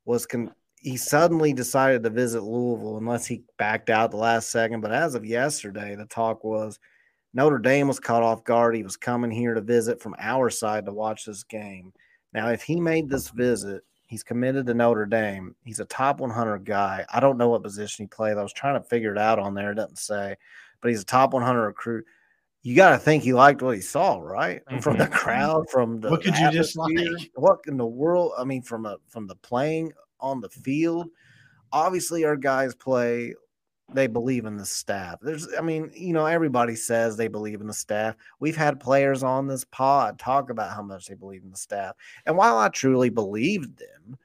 was con- he suddenly decided to visit Louisville unless he backed out the last second. But as of yesterday, the talk was Notre Dame was caught off guard. He was coming here to visit from our side to watch this game. Now, if he made this visit He's committed to Notre Dame. He's a top 100 guy. I don't know what position he played. I was trying to figure it out on there. It doesn't say, but he's a top 100 recruit. You got to think he liked what he saw, right? Mm-hmm. From the crowd, from the what could you just like? What in the world? I mean, from a from the playing on the field. Obviously, our guys play they believe in the staff. There's, I mean, you know, everybody says they believe in the staff. We've had players on this pod talk about how much they believe in the staff. And while I truly believed them,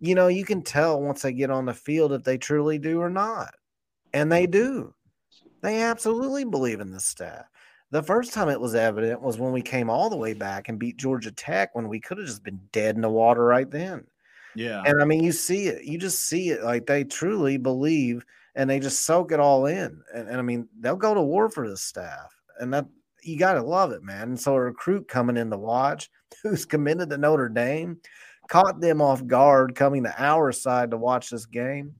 you know, you can tell once they get on the field if they truly do or not. And they do. They absolutely believe in the staff. The first time it was evident was when we came all the way back and beat Georgia Tech when we could have just been dead in the water right then. Yeah. And I mean, you see it, you just see it like they truly believe and they just soak it all in. And, and I mean, they'll go to war for this staff. And that you got to love it, man. And so a recruit coming in to watch who's committed to Notre Dame caught them off guard coming to our side to watch this game.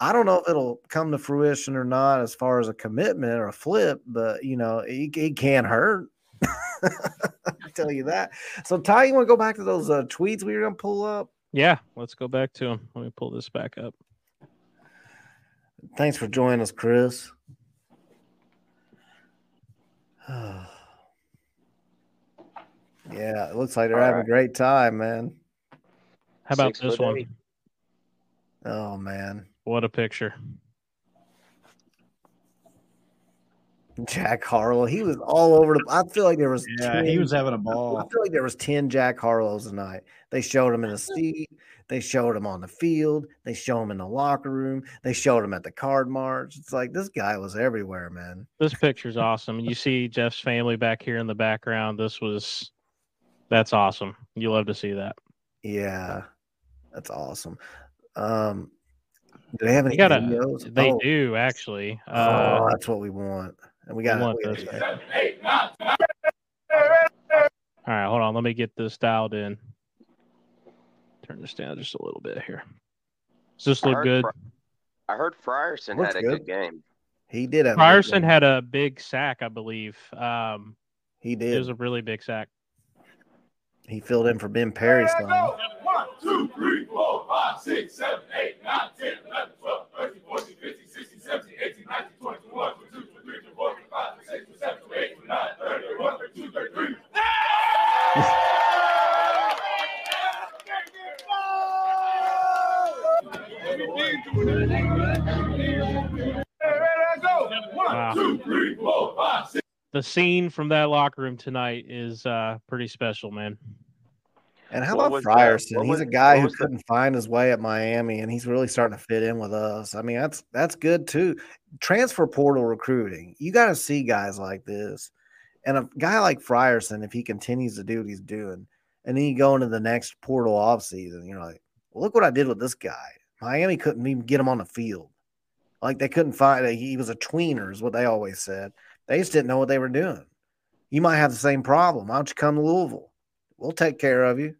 I don't know if it'll come to fruition or not as far as a commitment or a flip, but you know, it, it can't hurt. I tell you that. So, Ty, you want to go back to those uh, tweets we were going to pull up? Yeah, let's go back to them. Let me pull this back up. Thanks for joining us, Chris. yeah, it looks like they're All having right. a great time, man. How about Six this foot one? eight. Oh man, What a picture. Jack Harlow. He was all over the. I feel like there was. Yeah, he was having a ball. I feel like there was ten Jack Harlows tonight. They showed him in the seat. They showed him on the field. They showed him in the locker room. They showed him at the card march. It's like this guy was everywhere, man. This picture's awesome. And you see Jeff's family back here in the background. This was that's awesome. You love to see that. Yeah, that's awesome. Um, do they have any They got a videos? they oh, do actually. Uh oh, that's what we want. And we got want we this. all right, hold on. Let me get this dialed in. Turn this down just a little bit here. Does this look heard good? Fri- I heard Frierson Looks had a good. good game. He did have. a good had a big sack, I believe. Um, He did. it was a really big sack. He filled in for Ben Perry's son. One, two, three, four, five, six, seven, eight, nine, 10, 11, 12, 13, 14, 15, 16, 17, 18, 19, 20, 21, 22, 23, 24, 25, 26, 27, 28, 29, 30, 31, 32, 33. Wow. One, two, three, four, five, six. The scene from that locker room tonight is uh, pretty special, man. And how What about Frierson? he's was- a guy who couldn't find his way at Miami, and he's really starting to fit in with us. I mean, that's that's good too. Transfer portal recruiting, you got to see guys like this, and a guy like Frierson, if he continues to do what he's doing, and then you go into the next portal offseason, you're like, well, look what I did with this guy. Miami couldn't even get him on the field. Like they couldn't find he was a tweener, is what they always said. They just didn't know what they were doing. You might have the same problem. Why don't you come to Louisville? We'll take care of you.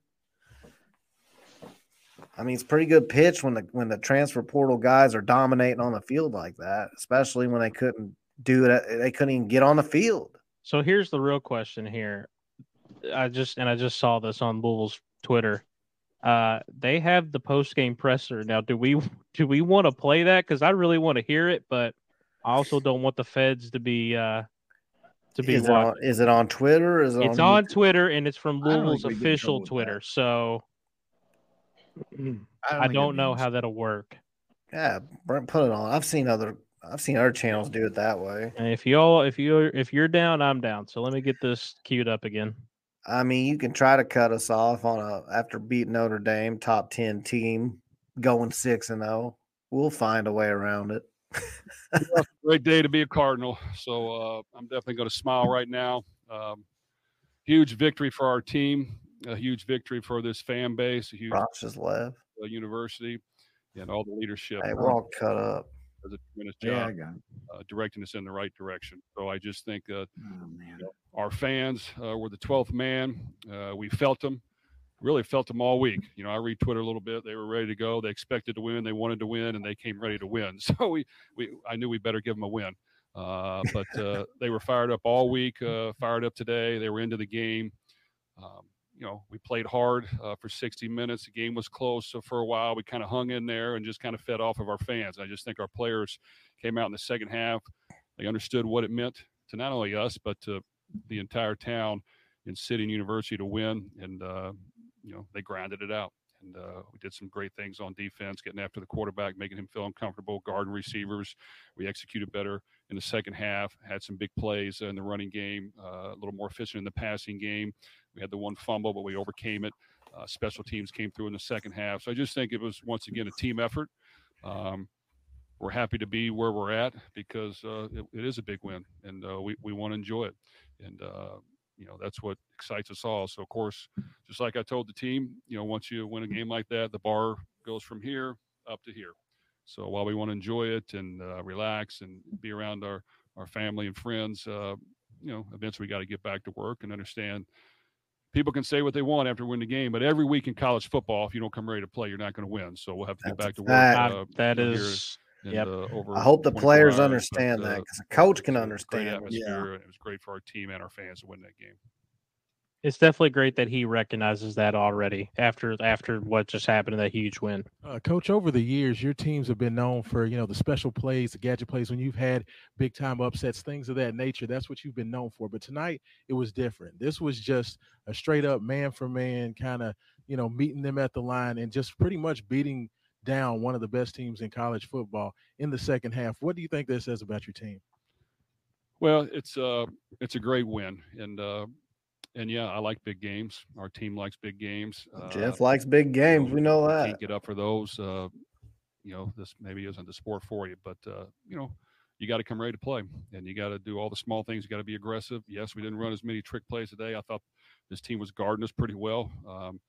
I mean, it's pretty good pitch when the when the transfer portal guys are dominating on the field like that, especially when they couldn't do it. They couldn't even get on the field. So here's the real question here. I just and I just saw this on Louisville's Twitter. Uh, they have the post game presser now. Do we do we want to play that? Because I really want to hear it, but I also don't want the feds to be uh, to be Is it, on, is it on Twitter? Is it It's on, on Twitter and it's from Louisville's think we get in official Twitter. So I don't know how that'll work. Yeah, Brent, put it on. I've seen other. I've seen other channels do it that way. And if y'all if you are if you're down, I'm down. So let me get this queued up again. I mean, you can try to cut us off on a after beating Notre Dame, top ten team, going six and zero. We'll find a way around it. great day to be a Cardinal. So uh, I'm definitely going to smile right now. Um, huge victory for our team, a huge victory for this fan base, a huge Ross just left. uh, university, and all the leadership Hey, we're all cut up. does a tremendous Yeah, I job got uh, directing us in the right direction. So I just think uh, Oh, man. our fans uh, were the 12th man. Uh, we felt them, really felt them all week. You know, I read Twitter a little bit. They were ready to go. They expected to win. They wanted to win, and they came ready to win. So we, we I knew we better give them a win. Uh, but uh, they were fired up all week, uh, fired up today. They were into the game. Um, you know, we played hard uh, for 60 minutes. The game was close. So for a while, we kind of hung in there and just kind of fed off of our fans. I just think our players came out in the second half. They understood what it meant to not only us, but to the entire town and city and university to win. And, uh, you know, they grinded it out. And uh, we did some great things on defense, getting after the quarterback, making him feel uncomfortable, guarding receivers. We executed better in the second half, had some big plays in the running game, uh, a little more efficient in the passing game. We had the one fumble, but we overcame it. Uh, special teams came through in the second half. So I just think it was, once again, a team effort. Um, we're happy to be where we're at because uh, it, it is a big win, and uh, we we want to enjoy it, and uh, you know that's what excites us all. So of course, just like I told the team, you know, once you win a game like that, the bar goes from here up to here. So while we want to enjoy it and uh, relax and be around our our family and friends, uh, you know, eventually we got to get back to work and understand. People can say what they want after winning the game, but every week in college football, if you don't come ready to play, you're not going to win. So we'll have to get back to work. fact. uh, that you know, here is in, Yep. uh, over I hope the players hours, but, understand that uh, because a coach can understand. Great it. atmosphere. It was great for our team and our fans to win that game. It's definitely great that he recognizes that already after after what just happened in that huge win. Uh, Coach, over the years, your teams have been known for you know the special plays, the gadget plays. When you've had big time upsets, things of that nature, that's what you've been known for. But tonight, it was different. This was just a straight up man for man kind of you know meeting them at the line and just pretty much beating down one of the best teams in college football in the second half. What do you think that says about your team? Well, it's uh it's a great win, and uh, and yeah, I like big games. Our team likes big games. Uh, Jeff likes big you games. We know that. Can't get up for those. Uh, you know, this maybe isn't the sport for you, but uh, you know, you got to come ready to play, and you got to do all the small things. You got to be aggressive. Yes, we didn't run as many trick plays today. I thought this team was guarding us pretty well. Um,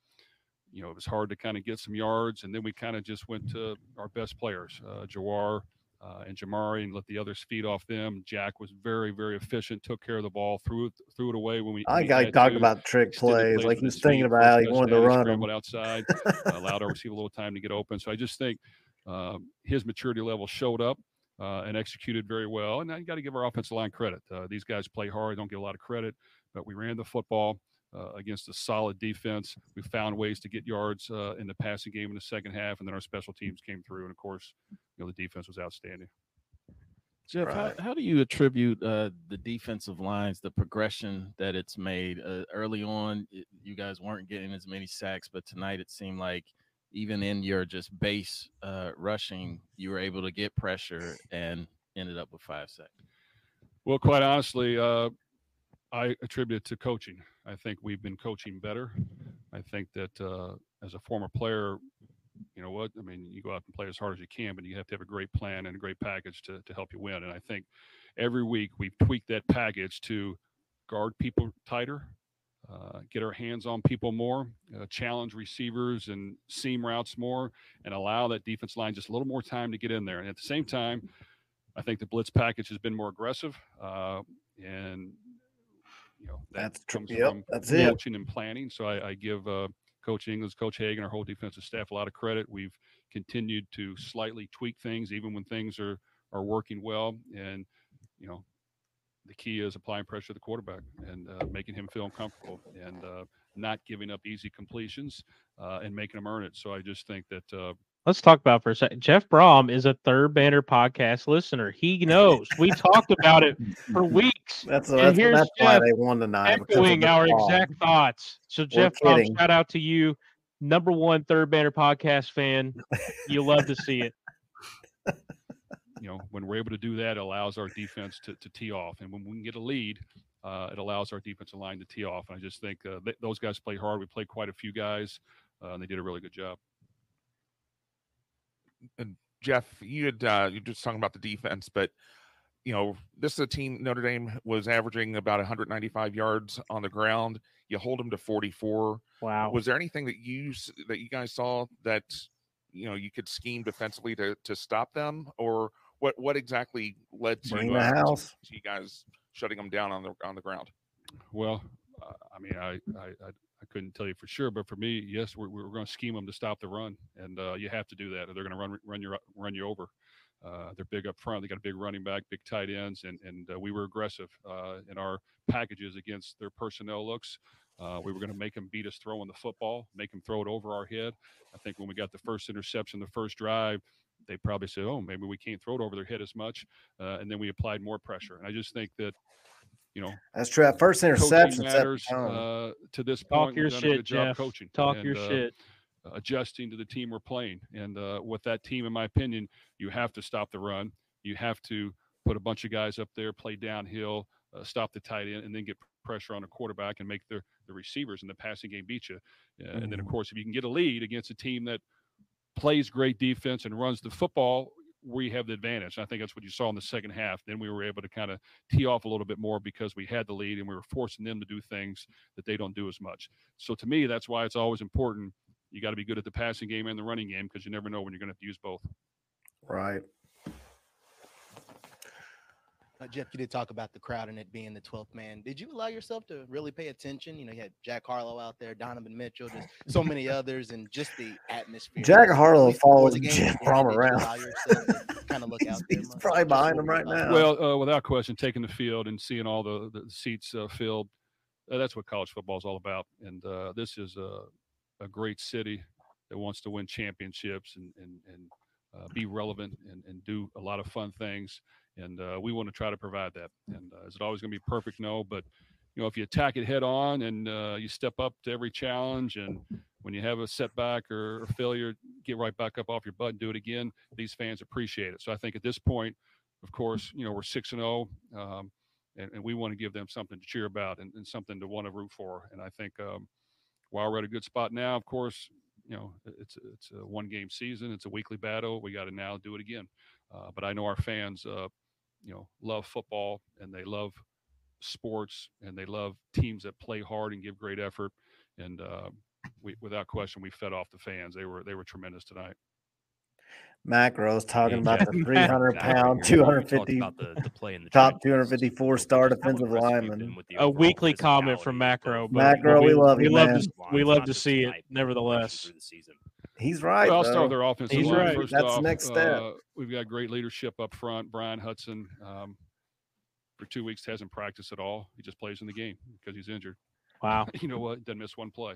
you know, it was hard to kind of get some yards, and then we kind of just went to our best players, uh, Jawhar uh, and Jamari, and let the others feed off them. Jack was very, very efficient. Took care of the ball, threw it, threw it away when we. I got had talk about trick plays. plays Like he's he thinking about how he wanted to run them. outside, allowed our receiver a little time to get open. So I just think um, his maturity level showed up uh, and executed very well. And I got to give our offensive line credit. Uh, these guys play hard, don't get a lot of credit, but we ran the football. Uh, against a solid defense, we found ways to get yards uh, in the passing game in the second half, and then our special teams came through. And of course, you know the defense was outstanding. Jeff, Right. how, how do you attribute uh, the defensive lines, the progression that it's made? Uh, early on, it, you guys weren't getting as many sacks, but tonight it seemed like even in your just base uh, rushing, you were able to get pressure and ended up with five sacks. Well, quite honestly, uh, I attribute it to coaching. I think we've been coaching better. I think that uh, as a former player, you know what? I mean, you go out and play as hard as you can, but you have to have a great plan and a great package to, to help you win. And I think every week we've tweaked that package to guard people tighter, uh, get our hands on people more, uh, challenge receivers and seam routes more, and allow that defense line just a little more time to get in there. And at the same time, I think the blitz package has been more aggressive, uh, and you know that That's true. comes Yep, from that's it. coaching and planning. So I, I give uh, Coach English, Coach Hagen, our whole defensive staff a lot of credit. We've continued to slightly tweak things, even when things are are working well. And you know, the key is applying pressure to the quarterback and uh, making him feel comfortable and uh, not giving up easy completions uh, and making him earn it. So I just think that uh, Let's talk about it for a second. Jeff Brohm is a third banner podcast listener. He knows. We talked about it for weeks. That's, And that's, here's that's why they won tonight. echoing the our ball. exact thoughts. So Jeff Brohm, kidding. shout out to you, number one third banner podcast fan. You love to see it. you know, when we're able to do that, it allows our defense to, to tee off. And when we can get a lead, uh, it allows our defensive line to tee off. And I just think uh, th- those guys play hard. We played quite a few guys, uh, and they did a really good job. And Jeff, you had uh, you're just talking about the defense, but you know this is a team. Notre Dame was averaging about 195 yards on the ground. You hold them to 44. Wow. Was there anything that you that you guys saw that you know you could scheme defensively to to stop them, or what what exactly led to, Bring the uh, to- house. to you guys shutting them down on the on the ground? Well, uh, I mean, I, I, I, I couldn't tell you for sure, but for me, yes, we're, we're going to scheme them to stop the run, and uh, you have to do that, or they're going to run run you run you over. Uh, they're big up front. They got a big running back, big tight ends, and and uh, we were aggressive uh, in our packages against their personnel looks. Uh, we were going to make them beat us throwing the football, make them throw it over our head. I think when we got the first interception, the first drive, they probably said, "Oh, maybe we can't throw it over their head as much," uh, and then we applied more pressure. And I just think that, you know, That's true. That first interception matters uh, to this Talk point. your We've done a shit, job Jeff. coaching. Talk and, your uh, shit. Adjusting to the team we're playing, and uh, with that team, in my opinion, you have to stop the run. You have to put a bunch of guys up there, play downhill, uh, stop the tight end, and then get pressure on a quarterback and make the the receivers in the passing game beat you. Uh, And then, of Mhm. course, if you can get a lead against a team that plays great defense and runs the football we have the advantage. And I think that's what you saw in the second half. Then we were able to kind of tee off a little bit more because we had the lead and we were forcing them to do things that they don't do as much. So to me, that's why it's always important. You got to be good at the passing game and the running game because you never know when you're going to have to use both. Right. Uh, Jeff, you did talk about the crowd and it being the 12th man. Did you allow yourself to really pay attention? You know, you had Jack Harlow out there, Donovan Mitchell, just so many others, and just the atmosphere. Jack Harlow At least before follows Jeff game, Jim or Brohm around. allow yourself to kind of look out there He's much? probably Just behind him right now. Well, uh, without question, taking the field and seeing all the, the seats uh, filled, uh, that's what college football is all about. And uh, this is a, great city that wants to win championships and and and uh, be relevant and, and do a lot of fun things. And uh, we want to try to provide that. And uh, is it always going to be perfect? No, but you know, if you attack it head on and uh, you step up to every challenge, and when you have a setback or, failure, get right back up off your butt and do it again. These fans appreciate it. So I think at this point, of course, you know, we're six and zero. Um, and, and we want to give them something to cheer about and, and something to want to root for. And I think um, while we're at a good spot now, of course, you know, it's it's a one game season, it's a weekly battle. We got to now do it again. Uh, but I know our fans, uh, you know, love football and they love sports and they love teams that play hard and give great effort. And uh, we, without question, we fed off the fans. They were they were tremendous tonight. Macros talking about Jeff, the 300 exactly. pound, You talked 250 about the- the play in the top 254 star defensive lineman. been with the A weekly comment from Macro. But, Macro, but we love you, we love man. to we love to see it. Nevertheless, through the season. He's right. Well, I'll start with their offensive He's line. right. First That's the off, next step. uh, we've got great leadership up front. Bryan Hudson, um, for two weeks, hasn't practiced at all. He just plays in the game because he's injured. wow, you know what? Doesn't miss one play.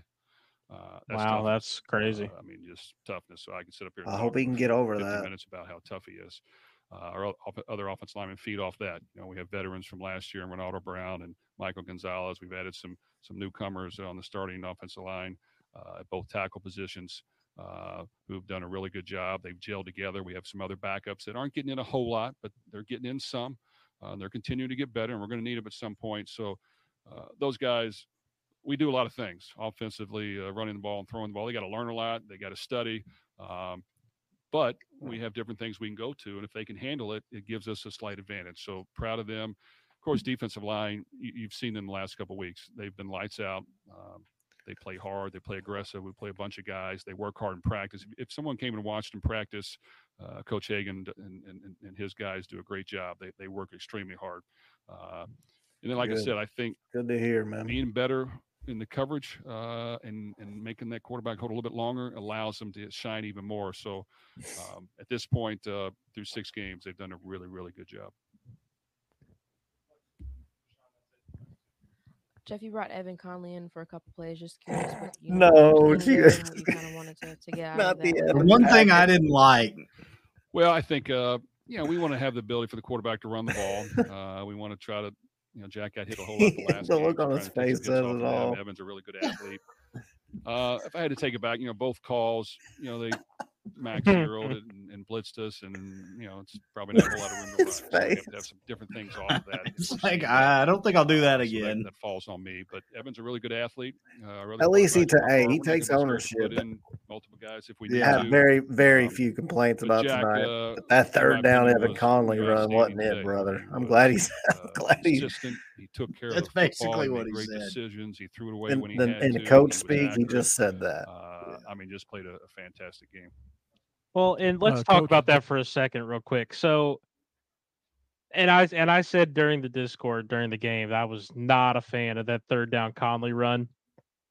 Uh, that's wow, toughness. that's crazy. Uh, I mean, just toughness. So I can sit up here. And I hope he can get over 50 that. minutes about how tough he is. Uh, our o- other offensive linemen feed off that. You know, we have veterans from last year, and Renato Brown and Michael Gonzalez. We've added some some newcomers on the starting offensive line uh, at both tackle positions. Uh, who've done a really good job. They've gelled together. We have some other backups that aren't getting in a whole lot, but they're getting in some. Uh, they're continuing to get better, and we're going to need them at some point. So, uh, those guys, we do a lot of things offensively, uh, running the ball and throwing the ball. They got to learn a lot. They got to study. Um, but we have different things we can go to, and if they can handle it, it gives us a slight advantage. So proud of them. Of course, defensive line, you, you've seen them the last couple of weeks. They've been lights out. Um, they play hard. They play aggressive. We play a bunch of guys. They work hard in practice. If someone came and watched them practice, uh, Coach Hagen and, and, and his guys do a great job. They, they work extremely hard. Uh, and then, like I said, I think Good to hear, man. being better in the coverage uh, and and making that quarterback hold a little bit longer allows them to shine even more. So um, at this point, uh, through six games, they've done a really really good job. Jeff, you brought Evan Conley in for a couple plays. Just curious what you No, what you you- what you kind of wanted to, to get out Not of the. Evan One thing I didn't like, Well, I think uh, you know we want to have the ability for the quarterback to run the ball. Uh, we want to try to. You know, Jack got hit a whole lot the last The look on his face says it all. Evan's a really good athlete. Uh, if I had to take it back, you know, both calls, you know, they max zeroed it and, and blitzed us, and you know, it's probably not a whole lot of room to run. So we have to have some different things off of that. it's like I don't think I'll do that so again. That, falls on me, but Evan's a really good athlete. Uh, other At least he, work hey, he takes gonna be scared to ownership. in multiple guys if we I need have to. very, very Um, few complaints about Jack, tonight. uh, that third down Evan Conley run wasn't it, brother? I'm glad he's uh, glad he. He took care That's of football. basically He what he great said. decisions. He threw it away in, when he the, had in to. the coach speak. He just said that. Uh, I mean, just played a, a fantastic game. Well, and let's Uh, talk Coach, about that for a second, real quick. So, and I and I said during the Discord during the game, I was not a fan of that third down Conley run.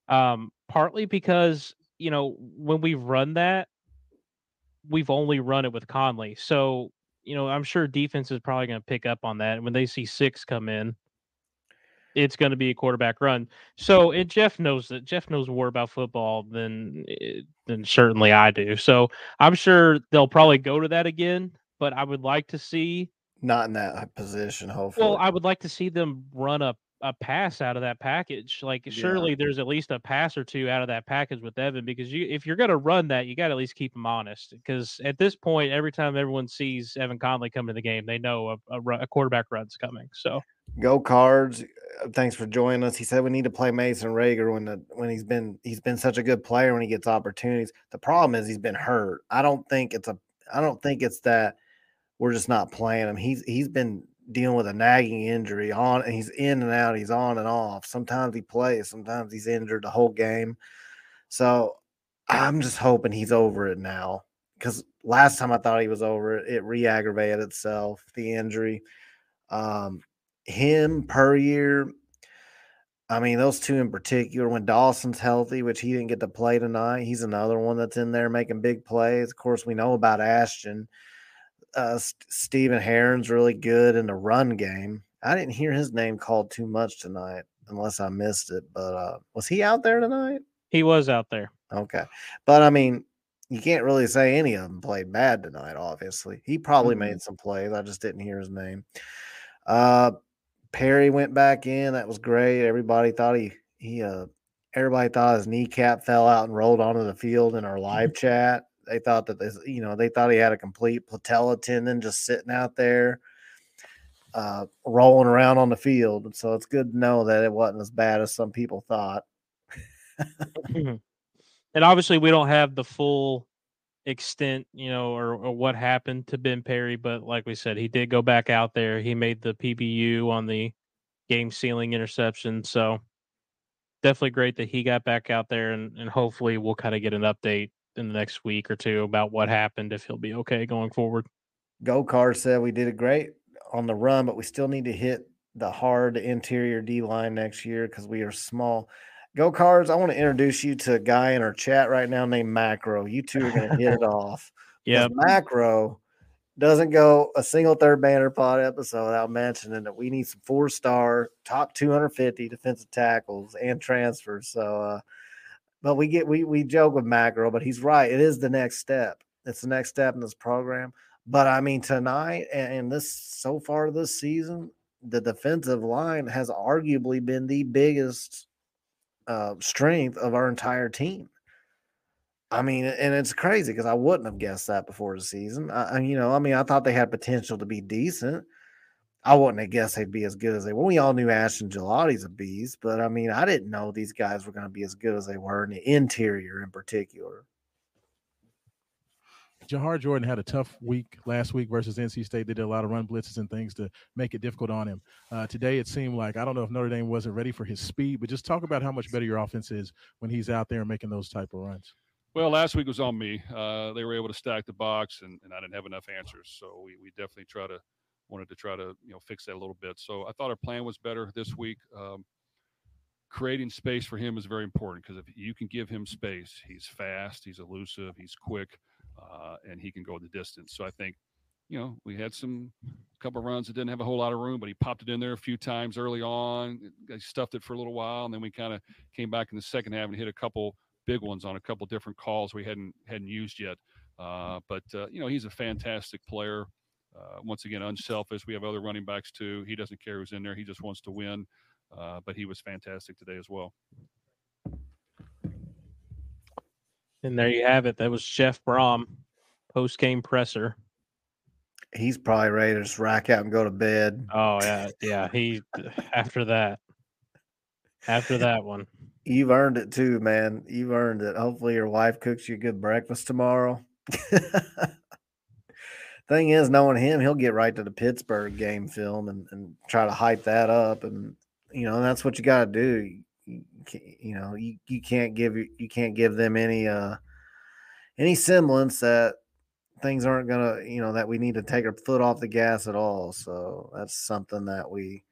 Um, partly because you know when we've run that, we've only run it with Conley. So you know I'm sure defense is probably going to pick up on that. And when they see six come in, it's going to be a quarterback run. So and Jeff knows that. Jeff knows more about football than eh, than certainly I do. So I'm sure they'll probably go to that again. But I would like to see. Not in that position, hopefully. Well, I would like to see them run a a pass out of that package. Like Yeah. surely there's at least a pass or two out of that package with Evan because you if you're going to run that, you got to at least keep them honest. Because at this point, every time everyone sees Evan Conley come to the game, they know a, a, a quarterback run's coming. So Go cards. Uh, Thanks for joining us. He said we need to play Mason Rager when the when he's been he's been such a good player when he gets opportunities. The problem is he's been hurt. I don't think it's a I don't think it's that we're just not playing him. He's he's been dealing with a nagging injury on and he's in and out, he's on and off. Sometimes he plays, sometimes he's injured the whole game. So I'm just hoping he's over it now. Because last time I thought he was over it, it re-aggravated itself, the injury. Um him per year. I mean, those two in particular, when Dawson's healthy, which he didn't get to play tonight, he's another one that's in there making big plays. Of course, we know about Ashton uh, St- Stephen Herron's really good in the run game. I didn't hear his name called too much tonight, unless I missed it. But uh, was he out there tonight? He was out there. Okay, but I mean, you can't really say any of them played bad tonight. Obviously, he probably Mhm. made some plays. I just didn't hear his name. Uh, Perry went back in. That was great. Everybody thought he he uh everybody thought his kneecap fell out and rolled onto the field in our live chat. They thought that this, you know, they thought he had a complete patella tendon just sitting out there, uh, rolling around on the field. And so it's good to know that it wasn't as bad as some people thought. and obviously we don't have the full extent, you know, or, or what happened to Ben Perry, but like we said, he did go back out there. He made the PBU on the game sealing interception. So definitely great that he got back out there and, and hopefully we'll kind of get an update in the next week or two about what happened if he'll be okay going forward. Go Card said we did it great on the run, but we still need to hit the hard interior D line next year because we are small. Go Cards, I want to introduce you to a guy in our chat right now named Macro. You two are going to hit it off. Yeah. Macro doesn't go a single third banner pod episode without mentioning that we need some four star, top 250 defensive tackles and transfers. So, uh, but we get we we joke with Macro, but he's right. It is the next step. It's the next step in this program. But I mean, tonight and, and this so far this season, the defensive line has arguably been the biggest uh, strength of our entire team. I mean, and it's crazy because I wouldn't have guessed that before the season. I, you know, I mean, I thought they had potential to be decent. I wouldn't have guessed they'd be as good as they were. We all knew Ashton Gillotte's a beast, but I mean, I didn't know these guys were going to be as good as they were in the interior in particular. Jawhar Jordan had a tough week last week versus NC State. They did a lot of run blitzes and things to make it difficult on him. Uh, today, it seemed like I don't know if Notre Dame wasn't ready for his speed, but just talk about how much better your offense is when he's out there making those type of runs. Well, last week was on me. Uh, they were able to stack the box, and, and I didn't have enough answers. So we, we definitely try to wanted to try to you know fix that a little bit. So I thought our plan was better this week. Um, creating space for him is very important because if you can give him space, he's fast, he's elusive, he's quick, uh, and he can go the distance. So I think you know we had some couple runs that didn't have a whole lot of room, but he popped it in there a few times early on. He stuffed it for a little while, and then we kind of came back in the second half and hit a couple big ones on a couple different calls we hadn't hadn't used yet. Uh, but uh, you know he's a fantastic player. Uh, once again, unselfish. We have other running backs too. He doesn't care who's in there. He just wants to win. Uh, but he was fantastic today as well. And there you have it. That was Jeff Brohm, post game presser. He's probably ready to just rack out and go to bed. Oh yeah, yeah. He after that, after that one. You've earned it too, man. You've earned it. Hopefully, your wife cooks you a good breakfast tomorrow. Thing is, knowing him, he'll get right to the Pittsburgh game film and, and try to hype that up. And you know, that's what you got to do. You, know, you, you can't give you can't give them any uh any semblance that things aren't gonna you know that we need to take our foot off the gas at all. So that's something that we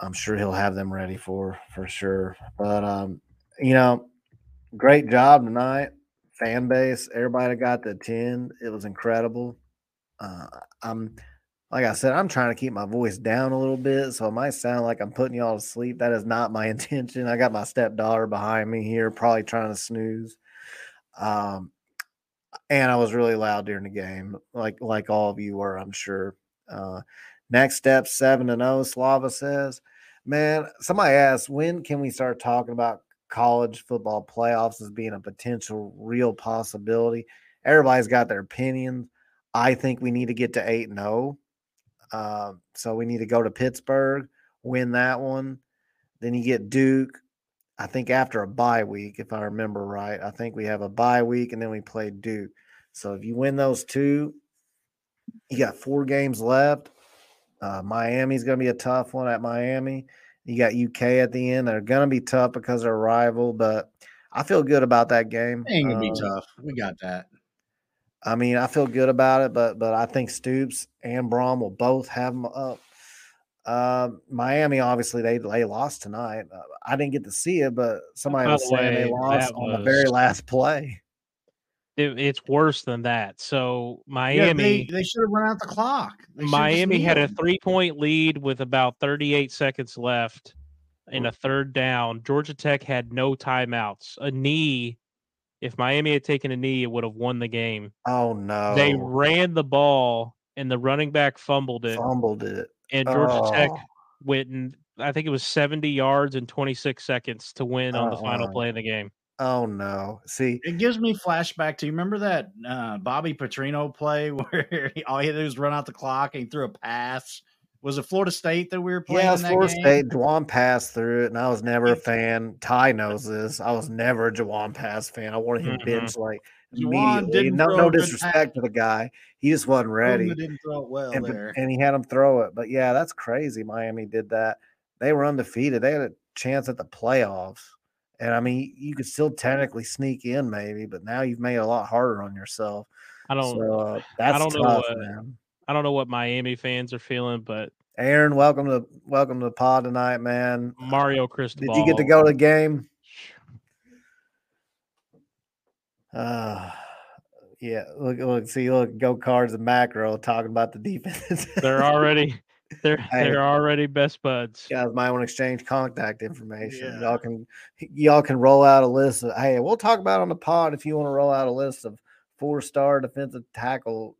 I'm sure he'll have them ready for for sure. But um, you know, great job tonight, fan base, everybody got to attend. It was incredible. Uh, I'm like I said, I'm trying to keep my voice down a little bit, so it might sound like I'm putting y'all to sleep. That is not my intention. I got my stepdaughter behind me here, probably trying to snooze. Um, and I was really loud during the game, like like all of you were, I'm sure. Uh, next step seven and zero. Slava says, "Man, somebody asked when can we start talking about college football playoffs as being a potential real possibility? Everybody's got their opinions. I think we need to get to eight and zero. Uh, so we need to go to Pittsburgh, win that one. Then you get Duke. I think after a bye week, if I remember right. I think we have a bye week and then we play Duke. So if you win those two, You got four games left. Uh, Miami's going to be a tough one at Miami. You got UK at the end. They're going to be tough because they're a rival, but I feel good about that game. Ain't gonna be Um, tough. We got that. I mean, I feel good about it, but but I think Stoops and Brohm will both have them up. Uh, Miami, obviously, they they lost tonight. Uh, I didn't get to see it, but somebody By was the saying they lost that on the very last play. It, it's worse than that. So Yeah, Miami, they, they should have run out the clock. They should've just Miami had a three point lead with about 38 seconds left in a third down. Georgia Tech had no timeouts. A knee, if Miami had taken a knee, it would have won the game. Oh no! They ran the ball and the running back fumbled it. fumbled it. And Georgia Tech Oh. went and I think it was 70 yards and 26 seconds to win on the final play of the game. Oh no! See, It gives me flashback to you remember that uh, Bobby Petrino play where he, all he did was run out the clock and he threw a pass. Was it Florida State that we were playing? yeah, it was Florida game? State. Jawon Pass through it, and I was never a fan. Ty knows this. I was never a Jawon Pass fan. I wanted him Mhm. bench like Jawon immediately. No, no disrespect to the guy. He just wasn't ready. didn't throw it well and, there. and he had him throw it. But yeah, that's crazy. Miami did that. They were undefeated. They had a chance at the playoffs. And I mean, you could still technically sneak in, maybe, but now you've made it a lot harder on yourself. I don't So uh, that's I don't know tough, what man. I don't know what Miami fans are feeling, but Aaron, welcome to welcome to the pod tonight, man. Mario Cristobal. Did you get to go to the game? Uh yeah. Look, look, see, look, go cards and macro talking about the defense. They're already they're they're already best buds. You guys might want to exchange contact information. Yeah. Y'all can y'all can roll out a list of hey, we'll talk about on the pod if you want to roll out a list of four star defensive tackle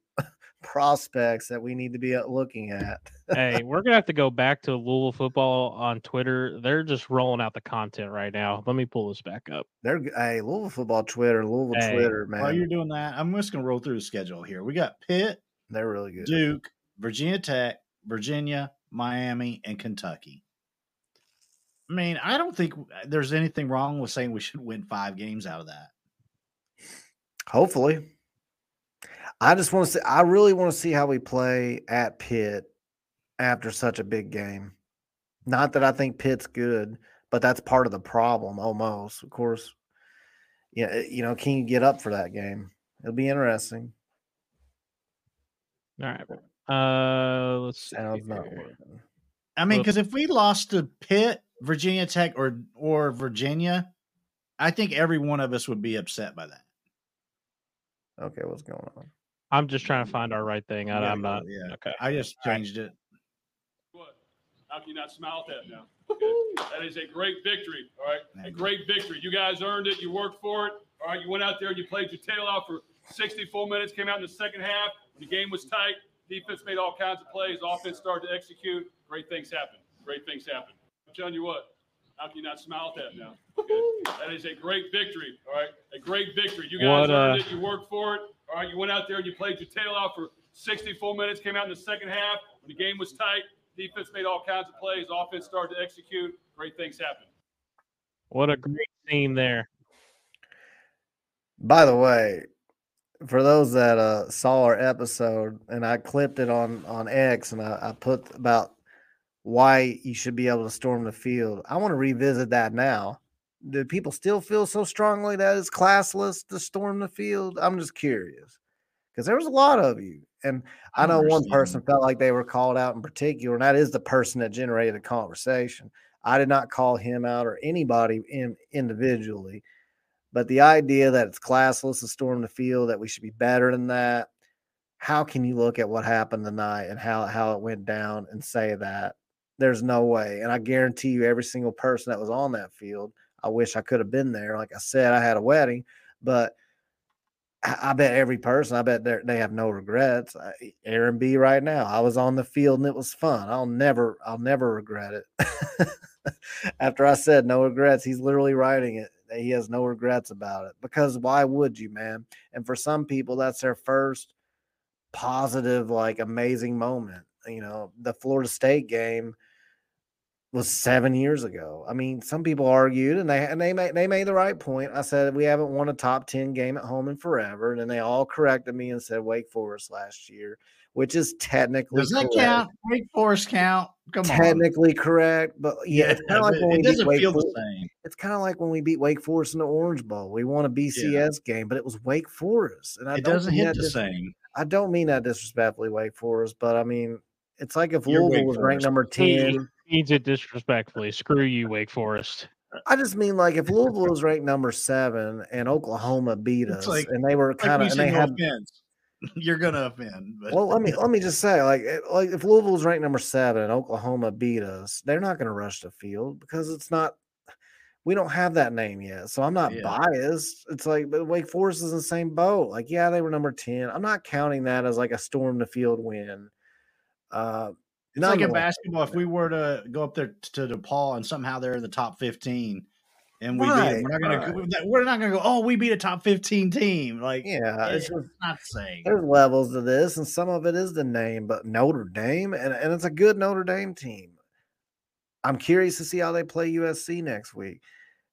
prospects that we need to be uh, looking at. hey, we're gonna have to go back to Louisville football on Twitter. They're just rolling out the content right now. Let me pull this back up. They're g- hey, Louisville football Twitter, Louisville Hey, Twitter, man. While you're doing that, I'm just gonna roll through the schedule here. We got Pitt, They're really good. Duke, Virginia Tech, Virginia, Miami, and Kentucky. I mean, I don't think there's anything wrong with saying we should win five games out of that. Hopefully. I just want to see I really want to see how we play at Pitt after such a big game. Not that I think Pitt's good, but that's part of the problem almost. Of course. Yeah, eh, you know, can you get up for that game? It'll be interesting. All right. Uh let's see. Sounds not working. I mean, because if we lost to Pitt, Virginia Tech, or or Virginia, I think every one of us would be upset by that. Okay, what's going on? I'm just trying to find our right thing. I, Yeah, I'm not. yeah. Okay. I just changed it. What? How can you not smile at that now? Okay. That is a great victory. All right. A great victory. You guys earned it. You worked for it. All right. You went out there and you played your tail out for 60 full minutes, came out in the second half. The game was tight, defense made all kinds of plays. Offense started to execute. Great things happen. Great things happen. I'm telling you what. How can you not smile at that now? Okay. That is a great victory. All right. A great victory. You guys What, earned uh, it. You worked for it. All right. You went out there and you played your tail out for 60 full minutes, came out in the second half. When the game was tight, defense made all kinds of plays. Offense started to execute. Great things happened. What a great scene there. By the way, for those that uh, saw our episode, and I clipped it on on X, and I, I put about why you should be able to storm the field. I want to revisit that now. Do people still feel so strongly that it's classless to storm the field? I'm just curious because there was a lot of you, and I know one person felt like they were called out in particular, and that is the person that generated the conversation. I did not call him out or anybody in, individually. But the idea that it's classless to storm the field, that we should be better than that, how can you look at what happened tonight and how, how it went down and say that? There's no way. And I guarantee you, every single person that was on that field, I wish I could have been there. Like I said, I had a wedding, but I bet every person, I bet they're- have no regrets. I- Aaron B. right now, I was on the field and it was fun. I'll never, I'll never regret it. After I said no regrets, he's literally writing it. He has no regrets about it because why would you, man? And for some people, that's their first positive, like amazing moment. You know, the Florida State game was seven years ago. I mean, some people argued, and they and they made they made the right point. I said we haven't won a top ten game at home in forever, and then they all corrected me and said Wake Forest last year. which is technically Does that correct. count? Wake Forest count? Come on. Technically correct, but yeah, it's kind of like when we it beat doesn't Wake feel the Forest. same. It's kind of like when we beat Wake Forest in the Orange Bowl. We won a BCS game, but it was Wake Forest, and I It doesn't hit the same. I don't mean that disrespectfully, Wake Forest, but I mean it's like if You're Louisville was ranked number ten. Means it disrespectfully. Screw you, Wake Forest. I just mean like if Louisville was ranked number seven and Oklahoma beat us, like- and they were kind we of and they no had offense. You're gonna offend. But well, let me let me just say, like, like if Louisville was ranked number seven and Oklahoma beat us, they're not going to rush the field because it's not. We don't have that name yet, so I'm not Yeah. biased. It's like, but Wake Forest is in the same boat. Like, yeah, they were number ten. I'm not counting that as like a storm the field win. Uh, It's like in basketball. If we were to go up there to DePaul and somehow they're in the top fifteen, and we beat Right, them, we're not gonna right. we're not gonna go. Oh, we beat a top fifteen team. Like, Yeah, it's it's just not saying there's levels to this, and some of it is the name, but Notre Dame, and, and it's a good Notre Dame team. I'm curious to see how they play USC next week.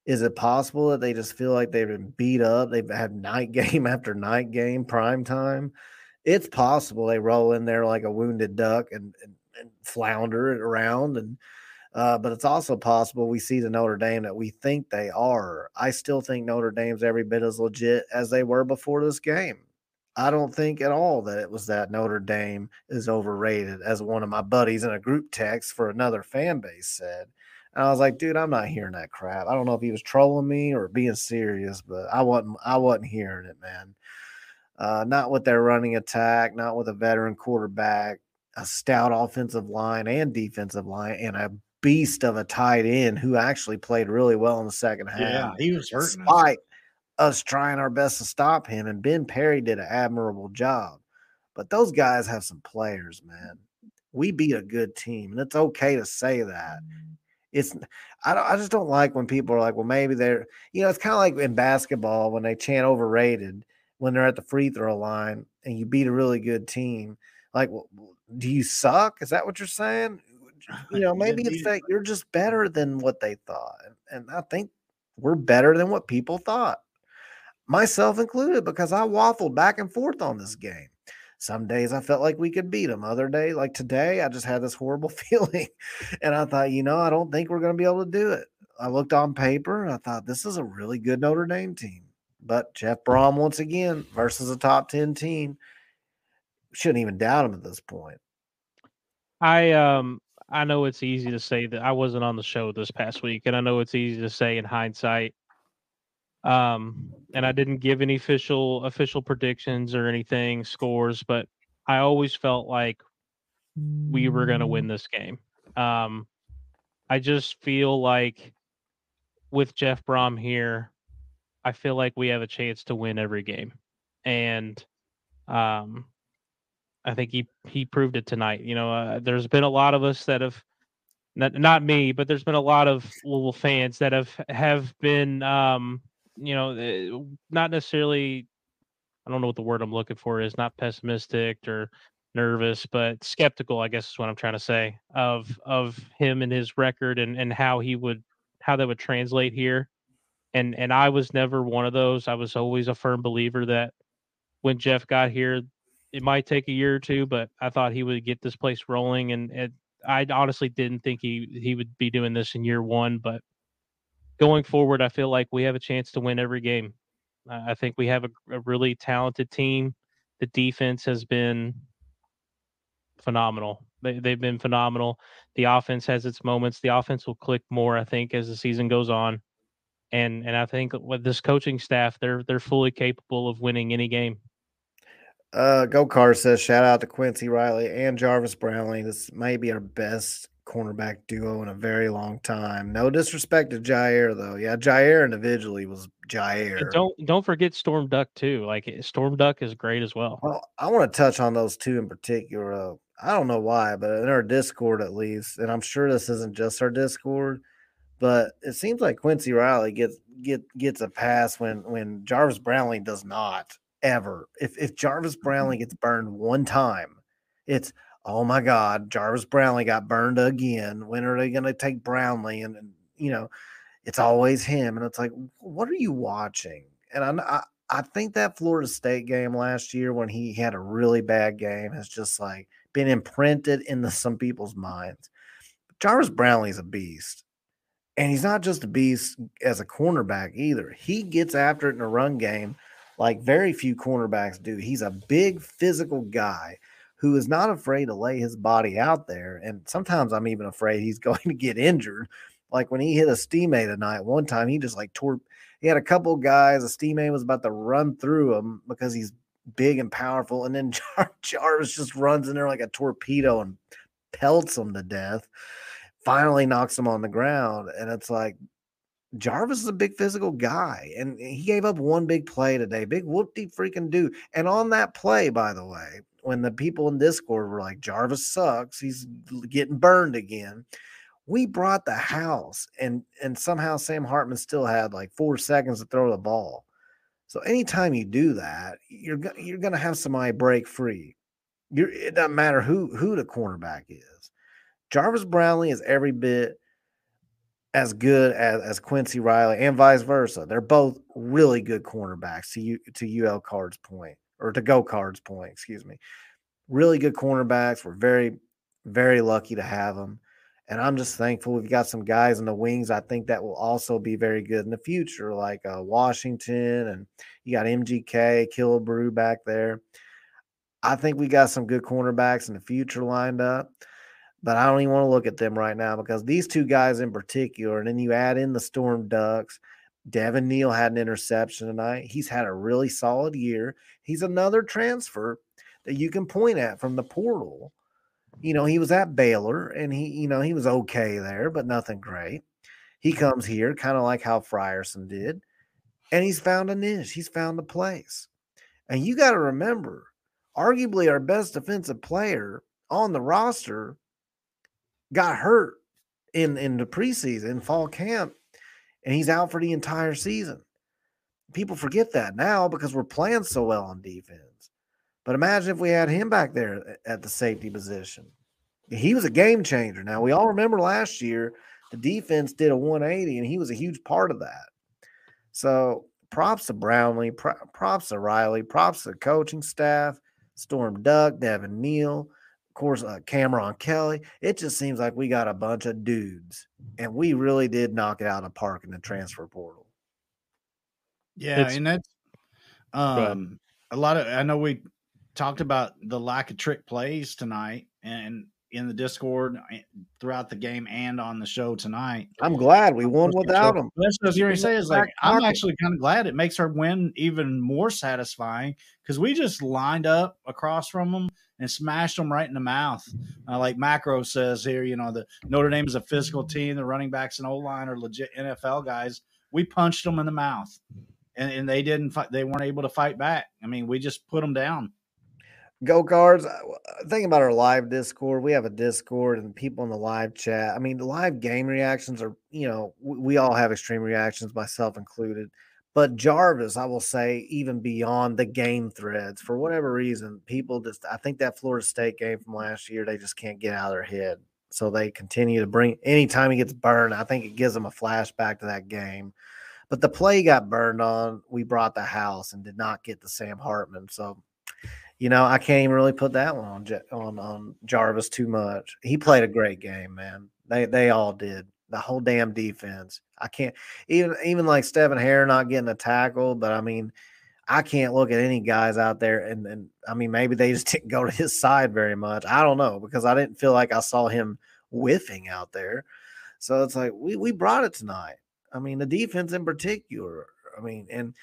Is it possible that they just feel like they've been beat up? They've had night game after night game, prime time. It's possible they roll in there like a wounded duck and, and flounder it around. And uh, but it's also possible we see the Notre Dame that we think they are. I still think Notre Dame's every bit as legit as they were before this game. I don't think at all that it was that Notre Dame is overrated, as one of my buddies in a group text for another fan base said. And I was like, dude, I'm not hearing that crap. I don't know if he was trolling me or being serious, but I wasn't I wasn't hearing it, man. Uh, not with their running attack, not with a veteran quarterback, a stout offensive line and defensive line, and a beast of a tight end who actually played really well in the second half Yeah, he was us. despite us trying our best to stop him. And Ben Perry did an admirable job. But those guys have some players, man. We beat a good team, and it's okay to say that. It's I don't I just don't like when people are like, well, maybe they're you know, it's kind of like in basketball when they chant overrated when they're at the free throw line and you beat a really good team. Like, well, do you suck? Is that what you're saying? You know, maybe it's that you're just better than what they thought. And, and I think we're better than what people thought, myself included, because I waffled back and forth on this game. Some days I felt like we could beat them. Other day, like today, I just had this horrible feeling. And I thought, you know, I don't think we're going to be able to do it. I looked on paper and I thought, this is a really good Notre Dame team. But Jeff Brohm, once again, versus a top 10 team, shouldn't even doubt him at this point. I um I know it's easy to say that I wasn't on the show this past week, and I know it's easy to say in hindsight. Um, and I didn't give any official official predictions or anything scores, but I always felt like we were going to win this game. Um, I just feel like with Jeff Brohm here, I feel like we have a chance to win every game, and um, I think he he proved it tonight. You know, uh, there's been a lot of us that have not not me, but there's been a lot of Louisville fans that have have been um, you know, uh, not necessarily I don't know what the word I'm looking for is, not pessimistic or nervous, but skeptical, I guess is what I'm trying to say, of of him and his record and and how he would how that would translate here. And and I was never one of those. I was always a firm believer that when Jeff got here, it might take a year or two, but I thought he would get this place rolling. And it, I honestly didn't think he he would be doing this in year one. But going forward, I feel like we have a chance to win every game. I think we have a, a really talented team. The defense has been phenomenal. They, they've been phenomenal. The offense has its moments. The offense will click more, I think, as the season goes on. And and I think with this coaching staff, they're they're fully capable of winning any game. Uh, Go Car says, shout out to Quincy Riley and Jarvis Brownlee. This may be our best cornerback duo in a very long time. No disrespect to Jaire, though. Yeah, Jaire individually was Jaire. And don't don't forget Storm Duck too. Like eh, Storm Duck is great as well. Well, I want to touch on those two in particular. Uh, I don't know why, but in our Discord at least, and I'm sure this isn't just our Discord, but it seems like Quincy Riley gets get gets a pass when when Jarvis Brownlee does not ever. If if Jarvis Brownlee mm-hmm. gets burned one time, it's oh my God, Jarvis Brownlee got burned again. When are they going to take Brownlee? And, and you know, it's always him, and it's like, what are you watching? And I, I I think that Florida State game last year when he had a really bad game has just like been imprinted into some people's minds. Jarvis Brownlee's a beast. And he's not just a beast as a cornerback either. He gets after it in a run game like very few cornerbacks do. He's a big physical guy who is not afraid to lay his body out there. And sometimes I'm even afraid he's going to get injured. Like when he hit a teammate tonight, one time he just like tore. He had a couple guys. A teammate was about to run through him because he's big and powerful, and then Jar- Jarvis just runs in there like a torpedo and pelts him to death. Finally knocks him on the ground, and it's like Jarvis is a big physical guy, and he gave up one big play today. Big whoop de freaking do. And on that play, by the way, when the people in Discord were like, Jarvis sucks, he's getting burned again. We brought the house, and and somehow Sam Hartman still had like four seconds to throw the ball. So anytime you do that, you're you're gonna have somebody break free. You're, it doesn't matter who who the cornerback is. Jarvis Brownlee is every bit as good as, as Quincy Riley and vice versa. They're both really good cornerbacks to you to UL Cards point or to Go Cards point, excuse me. Really good cornerbacks. We're very, very lucky to have them. And I'm just thankful we've got some guys in the wings. I think that will also be very good in the future, like uh, Washington and you got MGK, Killebrew back there. I think we got some good cornerbacks in the future lined up but I don't even want to look at them right now because these two guys in particular, and then you add in the Storm Ducks. Devin Neal had an interception tonight. He's had a really solid year. He's another transfer that you can point at from the portal. You know, he was at Baylor and he, you know, he was okay there, but nothing great. He comes here kind of like how Frierson did, and he's found a niche. He's found a place. And you got to remember, arguably our best defensive player on the roster got hurt in in the preseason, in fall camp, and he's out for the entire season. People forget that now because we're playing so well on defense. But imagine if we had him back there uh, at the safety position. He was a game changer. Now we all remember last year the defense did a 180, and he was a huge part of that. So props to Brownlee, pro- props to Riley, props to the coaching staff, Storm Duck, Devin Neal course, uh, Cameron Kelly. It just seems like we got a bunch of dudes, and we really did knock it out of the park in the transfer portal. Yeah, It's- and that's um a lot of I know we talked about the lack of trick plays tonight and in the Discord eh, throughout the game and on the show tonight. I'm glad we won without him. That's what I was going to say is like I'm actually kind of glad it makes our win even more satisfying because we just lined up across from them and smashed them right in the mouth. Uh, like Macro says here, you know, the Notre Dame is a physical team. The running backs and O line are legit NFL guys. We punched them in the mouth, and, and they didn't. Fight, they weren't able to fight back. I mean, we just put them down. Go cards. uh, Think about our live Discord. We have a Discord and people in the live chat. I mean, the live game reactions are, you know, we, we all have extreme reactions, myself included. But Jarvis, I will say, even beyond the game threads, for whatever reason, people just, I think that Florida State game from last year, they just can't get out of their head. So they continue to bring, anytime he gets burned, I think it gives them a flashback to that game. But the play got burned on. We brought the house and did not get the Sam Hartman. So you know, I can't even really put that one on on on Jarvis too much. He played a great game, man. They they all did. The whole damn defense. I can't even even like Stephen Herron not getting a tackle, but I mean, I can't look at any guys out there and and I mean maybe they just didn't go to his side very much. I don't know because I didn't feel like I saw him whiffing out there. So it's like we we brought it tonight. I mean, the defense in particular. I mean, and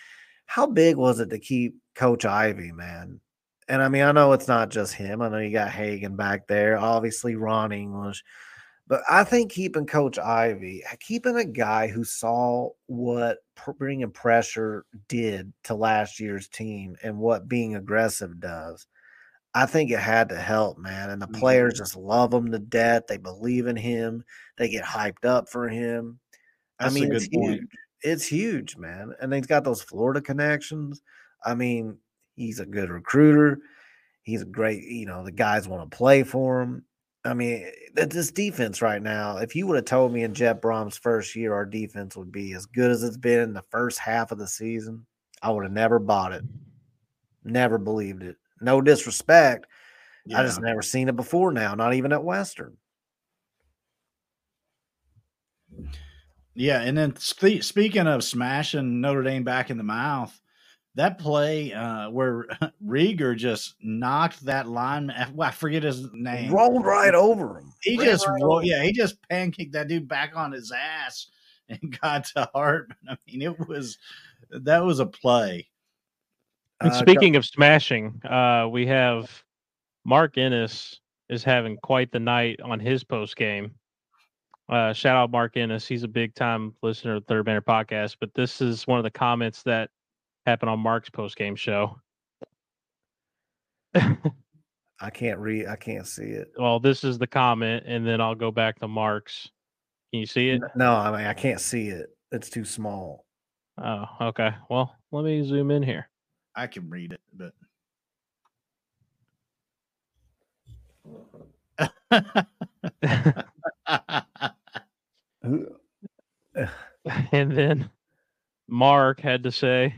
how big was it to keep Coach Ivy, man? And I mean, I know it's not just him. I know you got Hagen back there, obviously Ron English, but I think keeping Coach Ivy, keeping a guy who saw what pr- bringing pressure did to last year's team and what being aggressive does, I think it had to help, man. And the players mm-hmm. just love him to death. They believe in him. They get hyped up for him. That's I mean, it's point. huge. It's huge, man. And he's got those Florida connections. I mean, he's a good recruiter. He's a great, you know, the guys want to play for him. I mean, that this defense right now, if you would have told me in Jeff Brohm's first year our defense would be as good as it's been in the first half of the season, I would have never bought it. Never believed it. No disrespect. I just never seen it before now, not even at Western. Yeah, and then spe- speaking of smashing Notre Dame back in the mouth, that play uh, where Rieger just knocked that line, I forget his name, Rolled right over him. He Ran just right rolled, yeah, he just pancaked that dude back on his ass and got to Hartman. I mean, it was that was a play. And Uh, speaking of smashing, uh, we have Mark Ennis is having quite the night on his post game. Uh, shout out Mark Ennis. He's a big time listener of Third Banner podcast. But this is one of the comments that happened on Mark's post game show. I can't read. I can't see it. Well, this is the comment, and then I'll go back to Mark's. Can you see it? No, I mean I can't see it. It's too small. Oh, okay. Well, let me zoom in here. I can read it, but and then Mark had to say,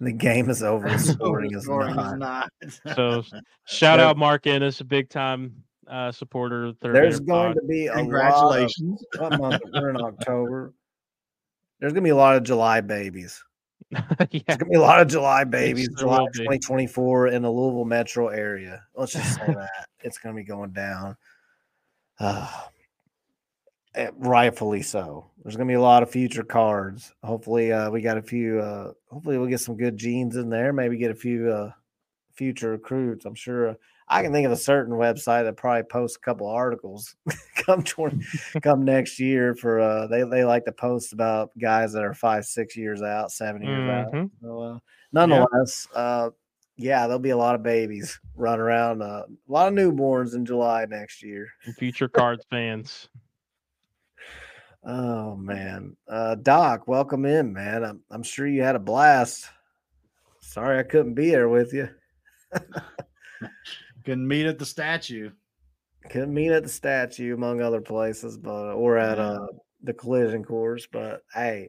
The game is over. The scoring is Scoring not. not. so shout out Mark Ennis, a big time uh, supporter Third There's going Pod. to be a Congratulations. lot of what month? We're in October. There's gonna be a lot of July babies. yeah. There's gonna be a lot of July babies, there July 2024 in the Louisville metro area. Let's just say that it's gonna be going down. Uh, rightfully so. There's gonna be a lot of future cards. Hopefully, uh, we got a few. Uh, hopefully, we'll get some good genes in there. Maybe get a few uh, future recruits. I'm sure. uh, I can think of a certain website that probably posts a couple articles come 20, come next year for uh they they like to post about guys that are five six years out seven years out Mhm. so, uh, nonetheless uh yeah there'll be a lot of babies run around uh, a lot of newborns in july next year And future cards fans. Oh man. Uh doc welcome in man. I'm, I'm sure you had a blast. Sorry i couldn't be there with you. Couldn't meet at the statue. couldn't meet at the statue among other places but or at uh the collision course but hey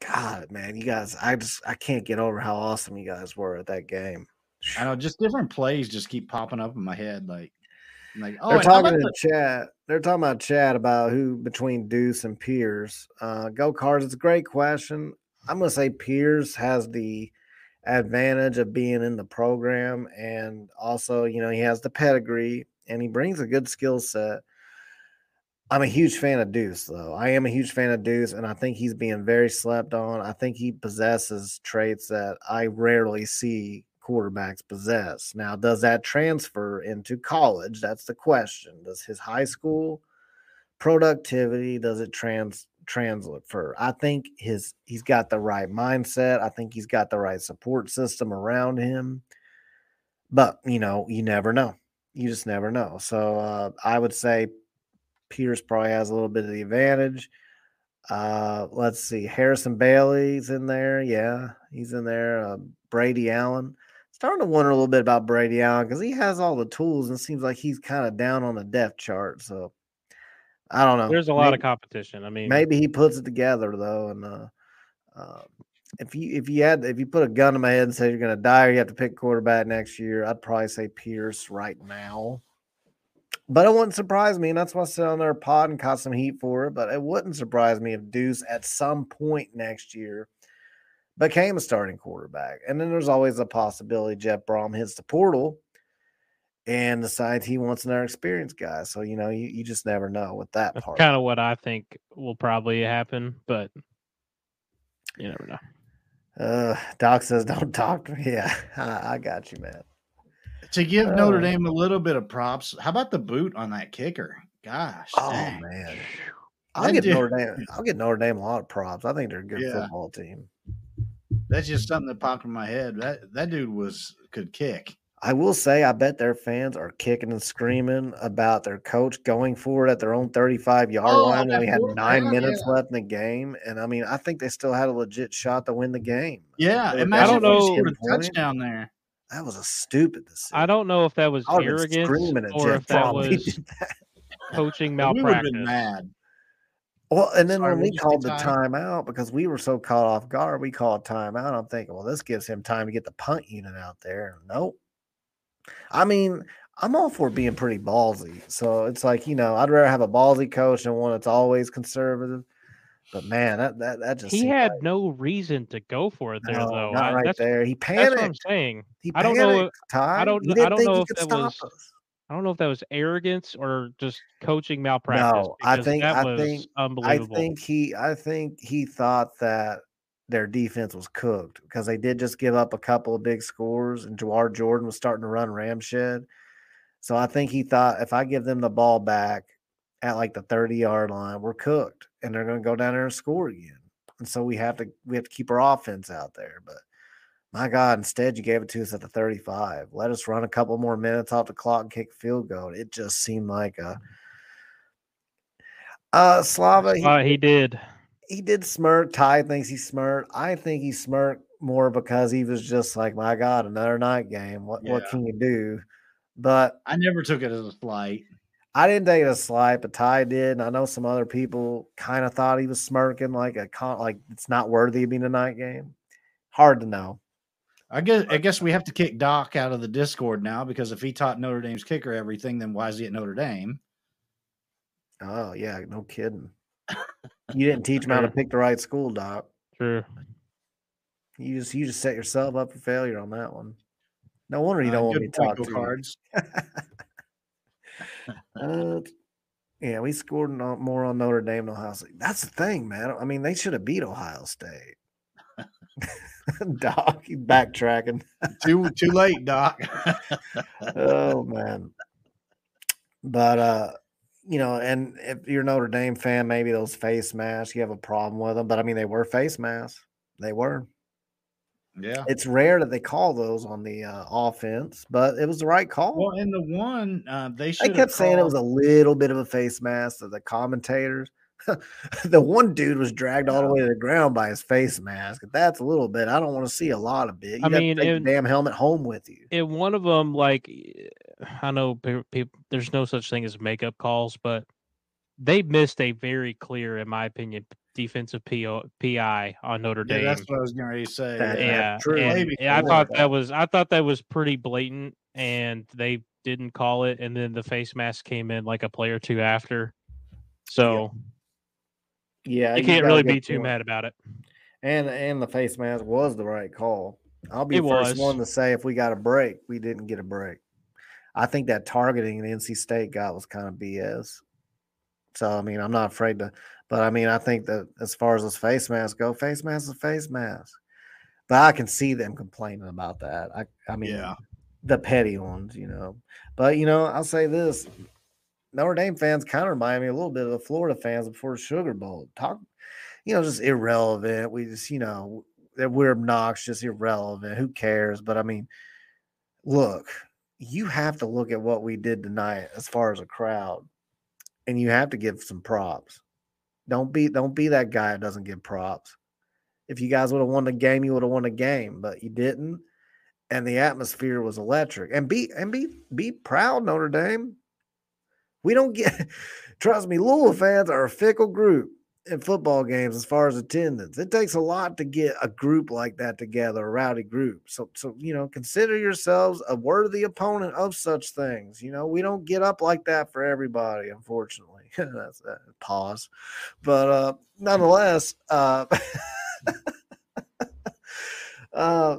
god man you guys i just i can't get over how awesome you guys were at that game. I know, just different plays just keep popping up in my head. Like, like oh, they're talking in the- the chat they're talking about chat about who between deuce and pierce uh go cards it's a great question i'm gonna say pierce has the advantage of being in the program and also you know he has the pedigree and he brings a good skill set I'm a huge fan of Deuce, though. I am a huge fan of Deuce, and I think he's being very slept on. I think he possesses traits that I rarely see quarterbacks possess. Now, does that transfer into college? That's the question. Does his high school productivity does it trans transfer? I think his he's got the right mindset. I think he's got the right support system around him. But you know, you never know. You just never know. So uh, I would say Pierce probably has a little bit of the advantage. Uh, let's see, Harrison Bailey's in there. Yeah, he's in there. Uh, Brady Allen. Starting to wonder a little bit about Brady Allen because he has all the tools and seems like he's kind of down on the depth chart. So I don't know. There's a lot of competition. I mean, Maybe he puts it together though, and uh, uh, if you if you had if you put a gun to my head and say you're going to die or you have to pick quarterback next year, I'd probably say Pierce right now. But it wouldn't surprise me, and that's why I sit on their pod and caught some heat for it. But it wouldn't surprise me if Deuce at some point next year became a starting quarterback. And then there's always a possibility Jeff Brohm hits the portal and decides he wants another experienced guy. So you know, you, you just never know with that that's part. kind of what I think will probably happen, but you never know. Uh, Doc says, "Don't talk to me." Yeah, I, I got you, man. to give Notre Oh. Dame a little bit of props. How about the boot on that kicker? Gosh, Oh dang. man, I'll That give dude- Notre Dame. I'll give Notre Dame a lot of props. I think they're a good Yeah. football team. That's just something that popped in my head. That that dude was could kick. I will say, I bet their fans are kicking and screaming about their coach going for it at their own 35 yard Oh, line when we had nine down, minutes yeah. left in the game. And I mean, I think they still had a legit shot to win the game. Yeah, They were imagine down if we know- a touchdown there. That was a stupid decision. I don't know if that was I would've been arrogance or if that Brohm if he was that. coaching We would have malpractice. been mad. Well, and then Sorry, when we what'd you say, called the timeout because we were so caught off guard, we called timeout. I'm thinking, well, this gives him time to get the punt unit out there. Nope. I mean, I'm all for being pretty ballsy. So it's like, you know, I'd rather have a ballsy coach than one that's always conservative. But man, that that, that just He had like, no reason to go for it there, no, though. not I- right there. He panicked. That's what I'm saying. He I don't know. panicked, Ty. I don't. He didn't I don't think know he if could that stop was. us. I don't know if that was arrogance or just coaching malpractice. No, I think that I was think I think he I think he thought that their defense was cooked because they did just give up a couple of big scores and Jawhar Jordan was starting to run ramshed. So I think he thought if I give them the ball back at like the 30 yard line, we're cooked and they're going to go down there and score again. And so we have to we have to keep our offense out there. But my God, instead you gave it to us at the 35. Let us run a couple more minutes off the clock and kick field goal. It just seemed like a uh Slava he, Uh, he did. he did smirk. Ty thinks he smirked. I think he smirked more because he was just like, my God, another night game. What what can you do? But I never took it as a slight. I didn't take it as a slight, but Ty did. And I know some other people kind of thought he was smirking like a con like it's not worthy of being a night game. Hard to know. I guess I guess we have to kick Doc out of the Discord now because if he taught Notre Dame's kicker everything, then why is he at Notre Dame? Oh yeah, no kidding. You didn't teach him how to pick the right school, Doc. True. You just you just set yourself up for failure on that one. No wonder you Uh, don't want me to talk to you. cards. Uh, yeah, we scored more on Notre Dame than Ohio State. That's the thing, man. I mean, they should have beat Ohio State. Doc, you backtracking. too too late, Doc. oh man. But uh, you know, and if you're a Notre Dame fan, maybe those face masks, you have a problem with them. But I mean, they were face masks. They were. yeah. It's rare that they call those on the uh, offense, but it was the right call. Well, in the one, uh, they They kept saying it was a little bit of a face mask to the commentators. the one dude was dragged all the way to the ground by his face mask. That's a little bit. I don't want to see a lot of it. You I mean, take it- the damn helmet home with you. in one of them, like I know people, there's no such thing as makeup calls, but they missed a very clear, in my opinion, defensive PO, PI on Notre Yeah, Dame. that's what I was going to say. That- yeah. yeah, true. and- Maybe I thought that was I thought that was pretty blatant, and they didn't call it, and then the face mask came in like a play or two after, so Yeah, you can't really be too point. mad about it. And and the face mask was the right call. I'll be It the first was. one to say if we got a break, we didn't get a break. I think that targeting the NC State got was kind of BS. So I mean, I'm not afraid to, but I mean, I think that as far as those face masks go, face mask is face mask. But I can see them complaining about that. I I mean, Yeah. the petty ones, you know. But you know, I'll say this: Notre Dame fans kind of remind me a little bit of the Florida fans before Sugar Bowl. Talk, you know, just irrelevant. We just, you know, we're obnoxious, irrelevant. Who cares? But I mean, look, you have to look at what we did tonight as far as a crowd, and you have to give some props. Don't be don't be that guy that doesn't give props. If you guys would have won the game, you would have won the game, but you didn't. And the atmosphere was electric. And be and be be proud, Notre Dame. We don't get trust me, Louisville fans are a fickle group in football games as far as attendance. It takes a lot to get a group like that together, a rowdy group. So so you know, consider yourselves a worthy opponent of such things. You know, we don't get up like that for everybody, unfortunately. That's a pause. But uh nonetheless, uh uh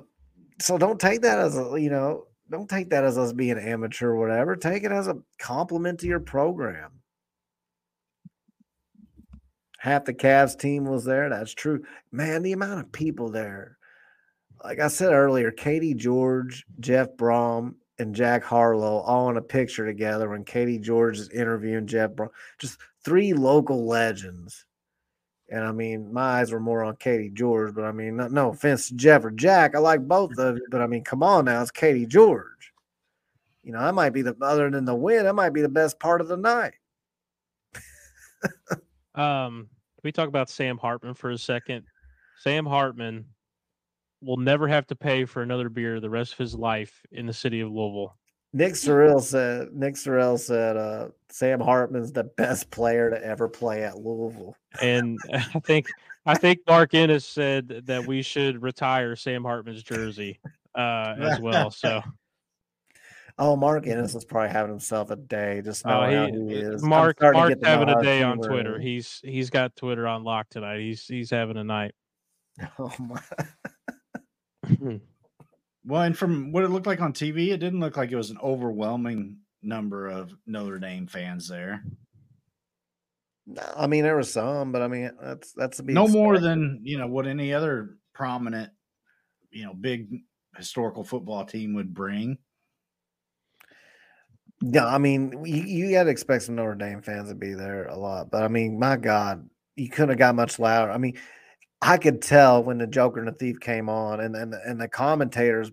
so don't take that as a you know don't take that as us being amateur or whatever take it as a compliment to your program. Half the Cavs team was there that's true. Man the amount of people there. Like i said earlier katie george jeff brohm and jack harlow all in a picture together when katie george is interviewing jeff brohm. Just three local legends and I mean, my eyes were more on Katie George, but I mean, no, no offense to Jeff or Jack. I like both of you, but I mean, come on now, it's Katie George. You know, I might be the other than the win, that might be the best part of the night. Um, we talk about Sam Hartman for a second? Sam Hartman will never have to pay for another beer the rest of his life in the city of Louisville. Nick Sorrell said Nick Sorrell said uh, Sam Hartman's the best player to ever play at Louisville. And I think I think Mark Ennis said that we should retire Sam Hartman's jersey uh, as well. So Oh, Mark Ennis is probably having himself a day. Just Oh, knowing how he- he is. Mark Mark's get to know having a day on works. Twitter. He's he's got Twitter on lock tonight. He's he's having a night. Oh my! Well, and from what it looked like on TV, it didn't look like it was an overwhelming number of Notre Dame fans there. No, I mean there was some, but I mean that's that's No more than you know what any other prominent, you know, big historical football team would bring. Yeah, I mean, you, you got to expect some Notre Dame fans to be there a lot, but I mean, my God, you couldn't have got much louder. I mean, I could tell when the Joker and the Thief came on, and and and the commentators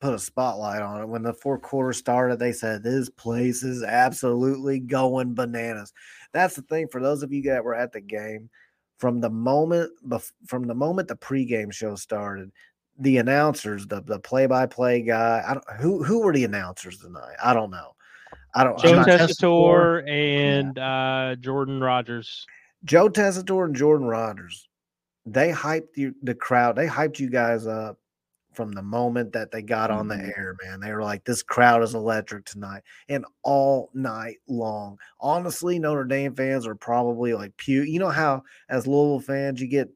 put a spotlight on it. When the fourth quarter started, they said this place is absolutely going bananas. That's the thing for those of you that were at the game. From the moment, bef- from the moment the pregame show started, the announcers, the the play by play guy, I don't, who who were the announcers tonight? I don't know. I don't. I'm Joe Tessitore and uh, Jordan Rodgers. Joe Tessitore and Jordan Rodgers, they hyped you, the crowd. They hyped you guys up from the moment that they got on the air, man. They were like, "This crowd is electric tonight," and all night long. Honestly, Notre Dame fans are probably like pew. You know how, as Louisville fans, you get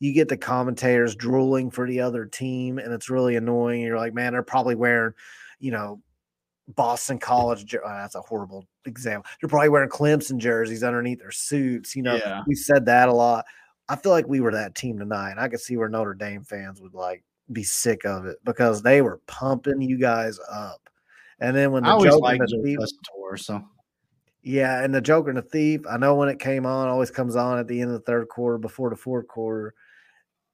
you get the commentators drooling for the other team, and it's really annoying. You're like, man, they're probably wearing, you know, Boston College. uh, that's a horrible example. They're probably wearing Clemson jerseys underneath their suits. You know, Yeah. we said that a lot. I feel like we were that team tonight. I could see where Notre Dame fans would like be sick of it because they were pumping you guys up. And then when I the always joke and the thief, Tessitore, so yeah, and the Joker and the Thief. I know when it came on, always comes on at the end of the third quarter before the fourth quarter.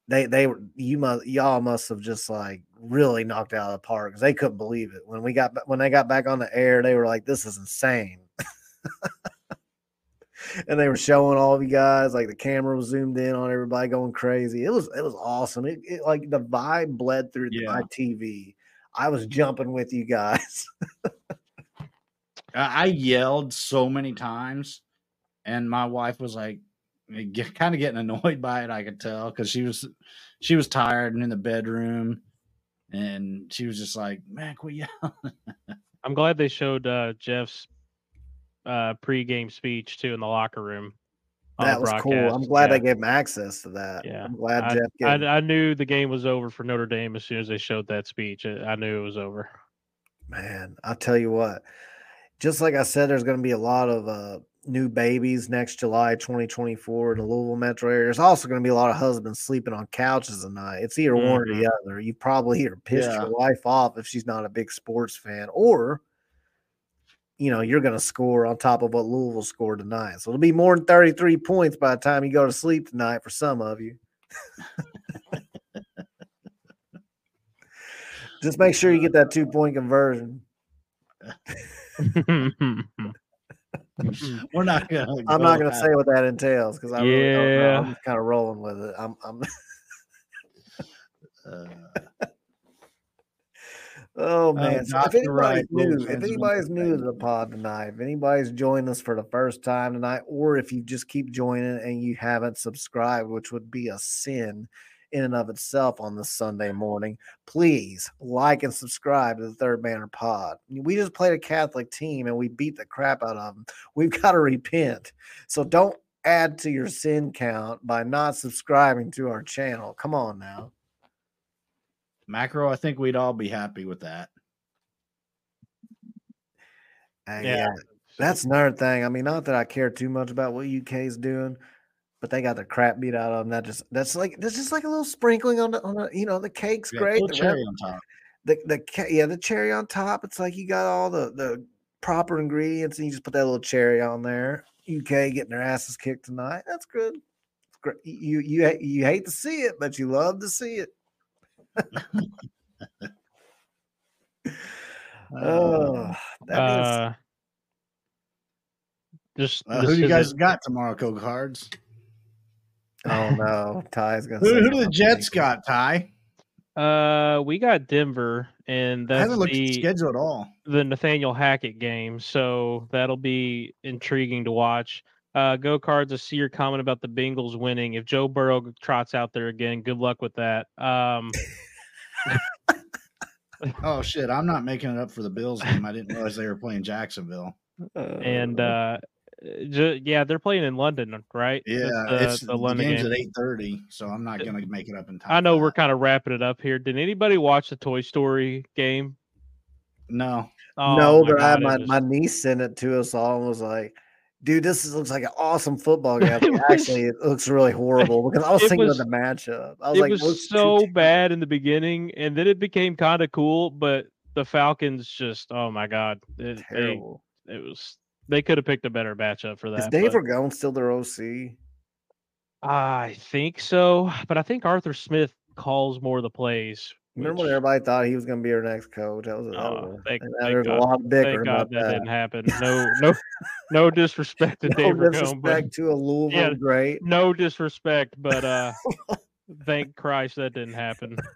They they were you must y'all must have just like really knocked out of the park because they couldn't believe it when we got when they got back on the air. They were like, "This is insane," and they were showing all of you guys like the camera was zoomed in on everybody going crazy. It was it was awesome. It, it like the vibe bled through to my TV. I was jumping with you guys. I I yelled so many times, and my wife was like, kind of getting annoyed by it. I could tell because she was she was tired and in the bedroom, and she was just like, "Man, quit yelling." I'm glad they showed uh, Jeff's uh, pregame speech too in the locker room. That was cool. I'm glad Yeah. they gave him access to that. Yeah, I'm glad I, Jeff I, I knew the game was over for Notre Dame as soon as they showed that speech. I, knew it was over. Man, I'll tell you what. Just like I said, there's going to be a lot of uh, new babies next July 2024 in the Louisville metro area. There's also going to be a lot of husbands sleeping on couches tonight. It's either one or the other. You probably either pissed Yeah. your wife off if she's not a big sports fan, or you know you're going to score on top of what Louisville scored tonight. So it'll be more than 33 points by the time you go to sleep tonight for some of you. Just make sure you get that two point conversion. We're not gonna. I'm go not going to say what that entails because I really don't know. I'm Yeah. kind of rolling with it. I'm, I'm Uh, Oh, oh man. so if anybody's new, if anybody's new to the pod tonight, if anybody's joined us for the first time tonight, or if you just keep joining and you haven't subscribed, which would be a sin in and of itself on this Sunday morning, please like and subscribe to the Third Banner Pod. We just played a Catholic team and we beat the crap out of them. We've got to repent. So don't add to your sin count by not subscribing to our channel. Come on now. Macro. I think we'd all be happy with that. Uh, Yeah. yeah, that's another thing. I mean, not that I care too much about what UK's doing, but they got the crap beat out of them. That just that's like that's just like a little sprinkling on the on the you know the cake's Yeah, great. The, cherry on top. the the ca- yeah the cherry on top. It's like you got all the the proper ingredients and you just put that little cherry on there. UK getting their asses kicked tonight. That's good. It's great. You you you hate to see it, but you love to see it. Oh, that means Uh, just Uh, who do you isn't- guys got tomorrow, Coke Cards? oh no, Ty's gonna. Who, say who do the something. Jets got, Ty? Uh, we got Denver, and I that's haven't looked at the the schedule at all. the Nathaniel Hackett game, so that'll be intriguing to watch. Uh, go cards. I see your comment about the Bengals winning. If Joe Burrow trots out there again, good luck with that. Um, Oh shit! I'm not making it up for the Bills game. I didn't realize they were playing Jacksonville. and uh, ju- yeah, they're playing in London, right? Yeah, the, it's the the, London game's game. at eight thirty, so I'm not gonna make it up in time. I know we're kind of wrapping it up here. Did anybody watch the Toy Story game? No. Oh, no, my but God, it my, was- my niece sent it to us all and was like, dude, this is, looks like an awesome football game. It was- Actually, it looks really horrible because I was thinking was- of the matchup. I was it like, was so bad in the beginning, and then it became kind of cool. But the Falcons just, oh my god, it, they, terrible. it was. They could have picked a better matchup for that. Is but- Dave Ragone still their OC? I think so, but I think Arthur Smith calls more of the plays. Remember when everybody thought he was going to be our next coach? That was, that Oh, was thank, and thank there's God, a lot of bickering thank God about that, that. didn't happen. No, no, no disrespect to No Dave disrespect to a Louisville yeah, great. no disrespect, but uh, thank Christ that didn't happen.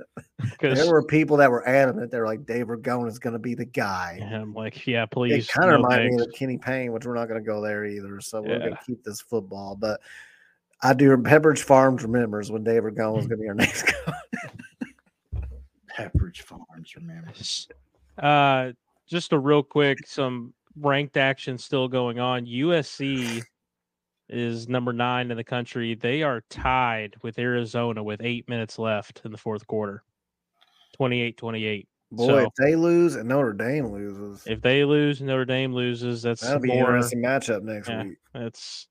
Because There were people that were adamant. They're like, Dave Ragone is going to be the guy. I'm like, yeah, please. It kind of no reminded me of Kenny Payne, which we're not going to go there either. So we're going to keep this football. But I do. Pepperidge Farms remembers when Dave Ragone was going to be our next coach. Pepperidge Farms, remember? Uh, just a real quick, some ranked action still going on. USC is number nine in the country. They are tied with Arizona with eight minutes left in the fourth quarter. 28 28. Boy, So if they lose and Notre Dame loses, if they lose, Notre Dame loses. That's that'll be an more. interesting matchup next yeah, week. That's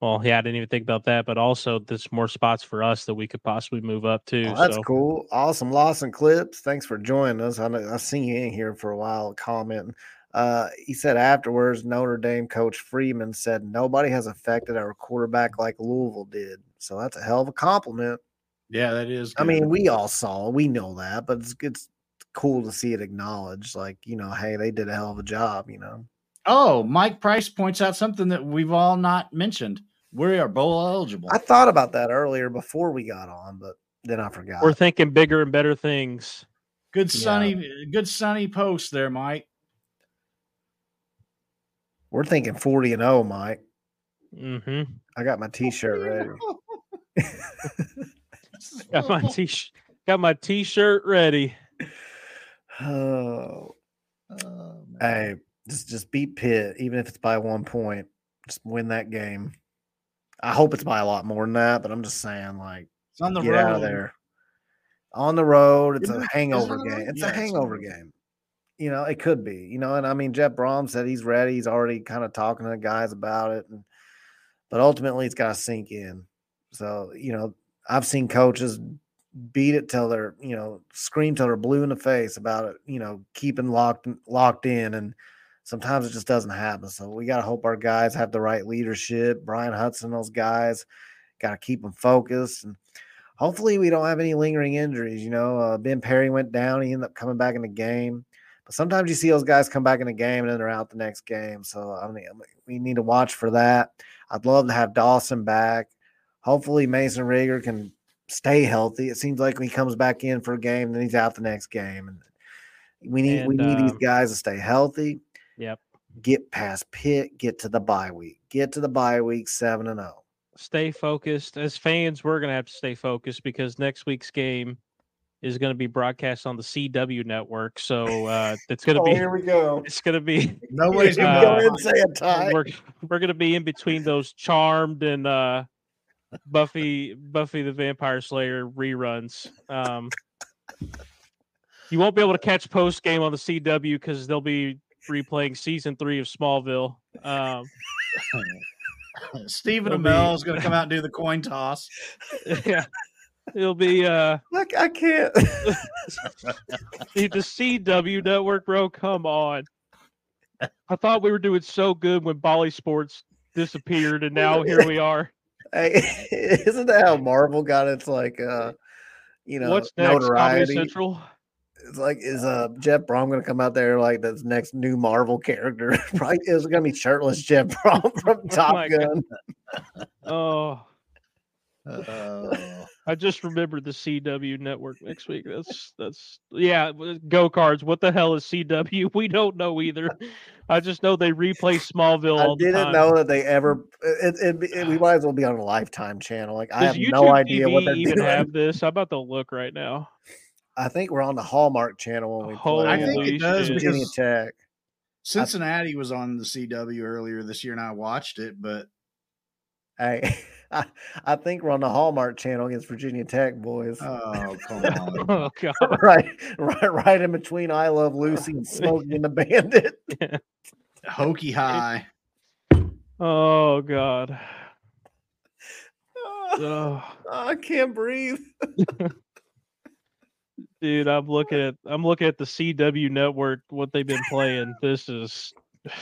well, yeah, I didn't even think about that, but also there's more spots for us that we could possibly move up to. Oh, that's so cool. Awesome. Lawson Clips. Thanks for joining us. I know I've seen you in here for a while commenting. Uh, he said afterwards, Notre Dame coach Freeman said nobody has affected our quarterback like Louisville did. So that's a hell of a compliment. Yeah, that is. I mean, we all saw, we know that, but it's it's cool to see it acknowledged. Like, you know, hey, they did a hell of a job, you know. Oh, Mike Price points out something that we've all not mentioned. We are bowl eligible. I thought about that earlier before we got on, but then I forgot. we're thinking bigger and better things. Good Yeah. sunny, good sunny post there, Mike. We're thinking 40 and 0, Mike. Mm-hmm. I got my t-shirt ready. Got my t got my t-shirt ready. Oh, Oh, man. hey, just just beat Pitt, even if it's by one point. Just win that game. I hope it's by a lot more than that, but I'm just saying, like, It's on the get road. out of there. On the road, it's Is it- a hangover road? game. It's Yeah, a it's hangover road. game. You know, it could be. You know, and I mean, Jeff Brohm said he's ready. He's already kind of talking to the guys about it, and but ultimately, it's got to sink in. So, you know, I've seen coaches beat it till they're, you know, scream till they're blue in the face about it, you know, keeping locked locked in. And sometimes it just doesn't happen. So we got to hope our guys have the right leadership. Bryan Hudson, those guys, got to keep them focused. And hopefully we don't have any lingering injuries. You know, uh, Ben Perry went down. He ended up coming back in the game. But sometimes you see those guys come back in the game and then they're out the next game. So I mean, we need to watch for that. I'd love to have Dawson back. Hopefully Mason Reiger can stay healthy. It seems like when he comes back in for a game, then he's out the next game. And we need we And, need these um, guys to stay healthy. Yep. Get past Pitt. Get to the bye week. Get to the bye week seven and oh. zero. Stay focused. As fans, we're gonna have to stay focused because next week's game is going to be broadcast on the CW network. So uh, it's going to Oh, be here we go. it's going to be Nobody's Uh, gonna Go ahead and say a tie. we're we're going to be in between those Charmed and uh, Buffy Buffy the Vampire Slayer reruns. Um, you won't be able to catch post game on the CW because they'll be replaying season three of Smallville. Um, Stephen Amell is going to come out and do the coin toss. yeah, it'll be uh, Look, I can't. the, the CW network, bro. Come on. I thought we were doing so good when Bally Sports disappeared, and now here we are. hey, isn't that how Marvel got its like uh you know What's next? Comedy? Central. It's like is uh Jeff Brohm gonna come out there like this next new Marvel character? Probably is gonna be shirtless Jeff Brohm from Top my God. Gun. Oh, Oh, I just remembered the CW network next week. That's that's yeah. Go cards. What the hell is CW? We don't know either. I just know they replay Smallville I didn't know that they ever. It, it, it, we might as well be on a Lifetime channel. Like I have YouTube no idea TV what they're even doing. have this? I'm about to look right now. I think we're on the Hallmark channel when we play. I think it does Virginia because Tech. Cincinnati was on the CW earlier this year, and I watched it. But Hey, I, I think we're on the Hallmark channel against Virginia Tech boys. oh come on, Oh god. right, right, right in between I Love Lucy and Smokey and the Bandit. Hokey High. Oh god. Oh, I can't breathe. Dude, I'm looking at I'm looking at the CW network. What they've been playing. This is.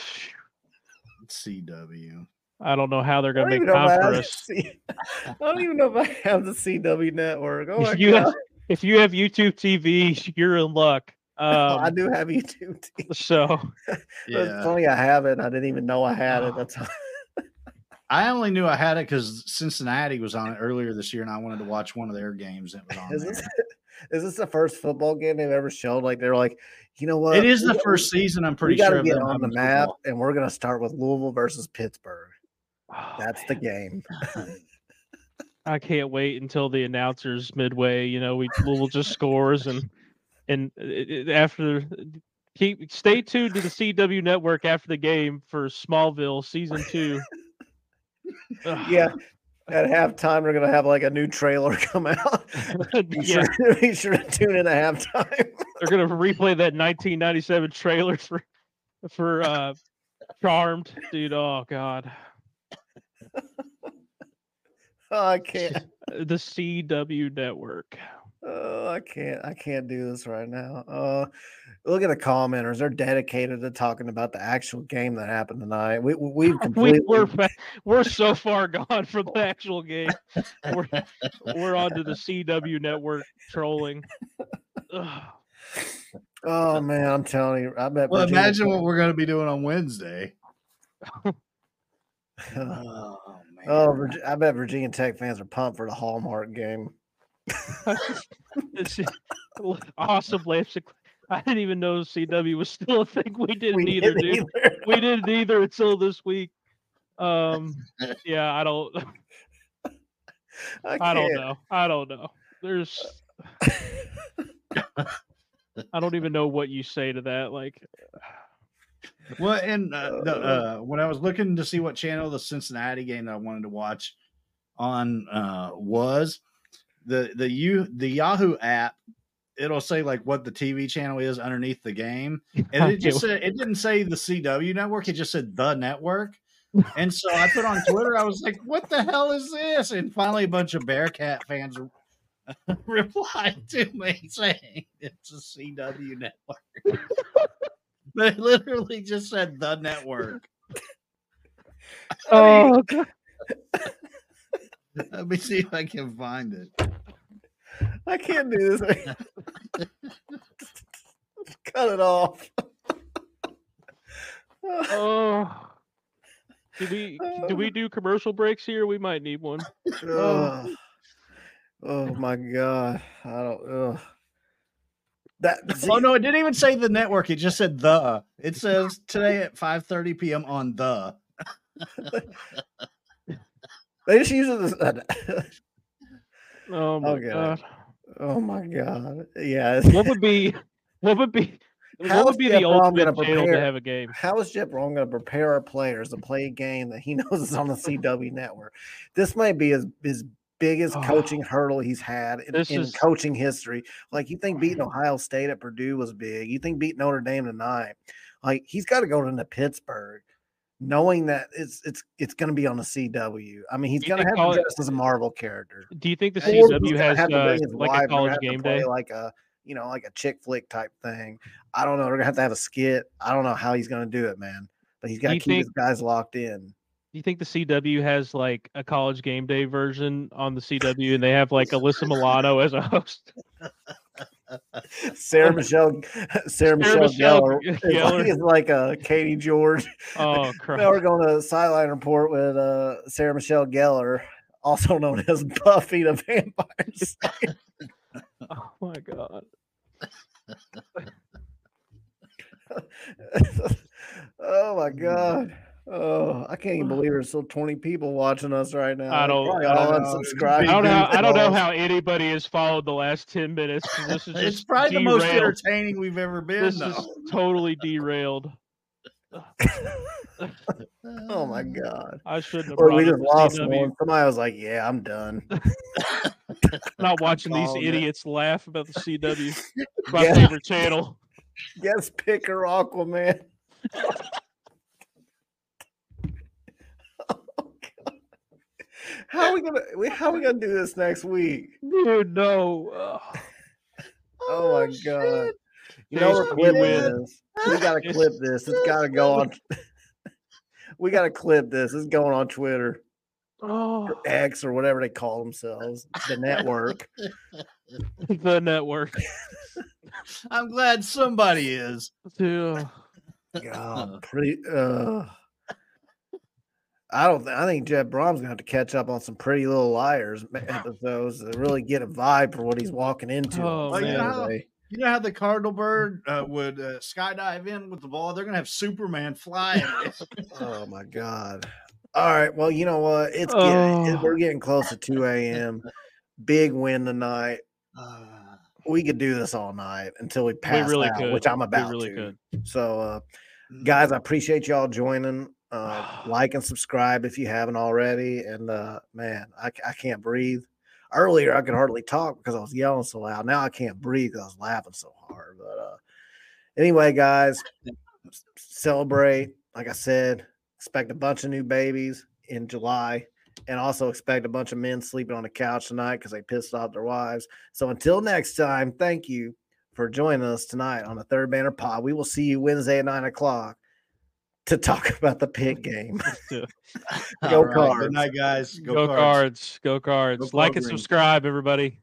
CW. I don't know how they're gonna don't make even time I for us. C- I don't even know if I have the CW network. Oh my if you god! have, if you have YouTube TV, you're in luck. Um, I do have YouTube. TV. so It's funny I have it. I didn't even know I had it. That's I only knew I had it because Cincinnati was on it earlier this year, and I wanted to watch one of their games. That was on is there. Is this the first football game they've ever shown? Like they're like, you know what? It is We the first season. I'm we pretty got sure to get on the map, football. and we're gonna start with Louisville versus Pittsburgh. Oh, That's the game. I can't wait until the announcers midway. You know, we Louisville just scores and and uh, it- after keep stay tuned to the CW network after the game for Smallville season two. Yeah. At halftime, they're gonna have like a new trailer come out. be, Yeah. sure, be sure to tune in at halftime. They're gonna replay that 1997 trailer for for uh Charmed, dude. Oh god, oh, I can't. the CW network. Oh, I can't. I can't do this right now. Uh, look at the commenters. They're dedicated to talking about the actual game that happened tonight. We we- we've We, completely. we're fa- we're so far gone from the actual game. We're we're onto the CW network trolling. Ugh. oh man, I'm telling you. I bet. Well, Virginia imagine Tech- what we're going to be doing on Wednesday. oh man. Oh, I bet Virginia Tech fans are pumped for the Hallmark game. It's just awesome, Lance. I didn't even know CW was still a thing. We didn't We either, didn't dude. We didn't either until this week. Um, yeah, I don't. I, I don't can't. know. I don't know. There's. I don't even know what you say to that. Like, Well, and uh, the, uh, when I was looking to see what channel the Cincinnati game that I wanted to watch on uh, was the the you the Yahoo app, it'll say like what the TV channel is underneath the game, and it just said it didn't say the CW network; it just said the network. And so I put on Twitter, I was like, "What the hell is this?" And finally, a bunch of Bearcat fans replied to me saying it's a CW network. They literally just said the network. oh, God. Let me see if I can find it. I can't do this. Cut it off. oh. Do we oh. do we do commercial breaks here? We might need one. Ugh. Oh, oh my god. I don't ugh. That Oh no, it didn't even say the network. It just said the. It says today at 5:30 p.m. on the. They just use it as Oh my Okay. god. Oh my god. Yeah. What would be what would be what How would be Jeff the ultimate gonna channel to prepare- have a game? How is Jeff Brohm going to prepare our players to play a game that he knows is on the CW network? This might be his his biggest Oh. coaching hurdle he's had in, in is- coaching history. Like you think beating Ohio State at Purdue was big. You think beating Notre Dame tonight. Like he's got to go into Pittsburgh, knowing that it's it's it's going to be on the CW. I mean, he's going to have to college- dress as a Marvel character. Do you think the CW has uh, like a college to game day? like a you know like a chick flick type thing. I don't know. They're gonna have to have a skit. I don't know how he's gonna do it, man. But he's got to keep his guys locked in. Do you think the CW has like a college game day version on the CW and they have like Alyssa Milano as a host? Sarah Michelle, Sarah, Michelle, Michelle Gellar, is like, a Katie George. Oh now we're going to sideline report with uh, Sarah Michelle Gellar also known as Buffy the Vampire Slayer. Oh my god. oh my god. Oh, I can't even believe there's still 20 people watching us right now. I don't. probably I don't, know. I don't know. I don't know how anybody has followed the last ten minutes. This is just It's probably the most entertaining we've ever been. This though. is totally derailed. Oh my god. I shouldn't have Or brought we just lost CW. one. Somebody was like, "Yeah, I'm done." Not watching these Calling it. idiots laugh about the CW. My Yeah. favorite channel. Yes, picker Aquaman. How are we gonna how are we gonna do this next week? Dude, no. Ugh. Oh, my god. You know we're Jason, clipping this. We gotta clip this. It's gotta go on. we gotta clip this. It's going on Twitter. Oh, or X or whatever they call themselves, the network. the network. I'm glad somebody is. Dude. God, pretty. Uh, I don't. Th- I think Jeff Brohm's gonna have to catch up on some Pretty Little Liars episodes to really get a vibe for what he's walking into. Oh, on Well, you know, how, you know how the cardinal bird uh, would uh, skydive in with the ball? They're gonna have Superman flying. Oh my god! All right. Well, you know what? It's getting, it- Oh. we're getting close to two a.m. Big win tonight. Uh, We could do this all night until we pass really out, could. which I'm We about really to. could. So, uh, guys, I appreciate y'all joining. Uh, like and subscribe if you haven't already. And uh, man, I, I can't breathe. Earlier, I could hardly talk because I was yelling so loud. Now I can't breathe because I was laughing so hard. But uh, anyway, guys, celebrate. Like I said, expect a bunch of new babies in July. And also expect a bunch of men sleeping on the couch tonight because they pissed off their wives. So until next time, thank you for joining us tonight on the Third Banner Pod. We will see you Wednesday at nine o'clock to talk about the pit game. Go all right, Cards. Good night, guys. Go, cards. Go cards. Go like and subscribe, everybody.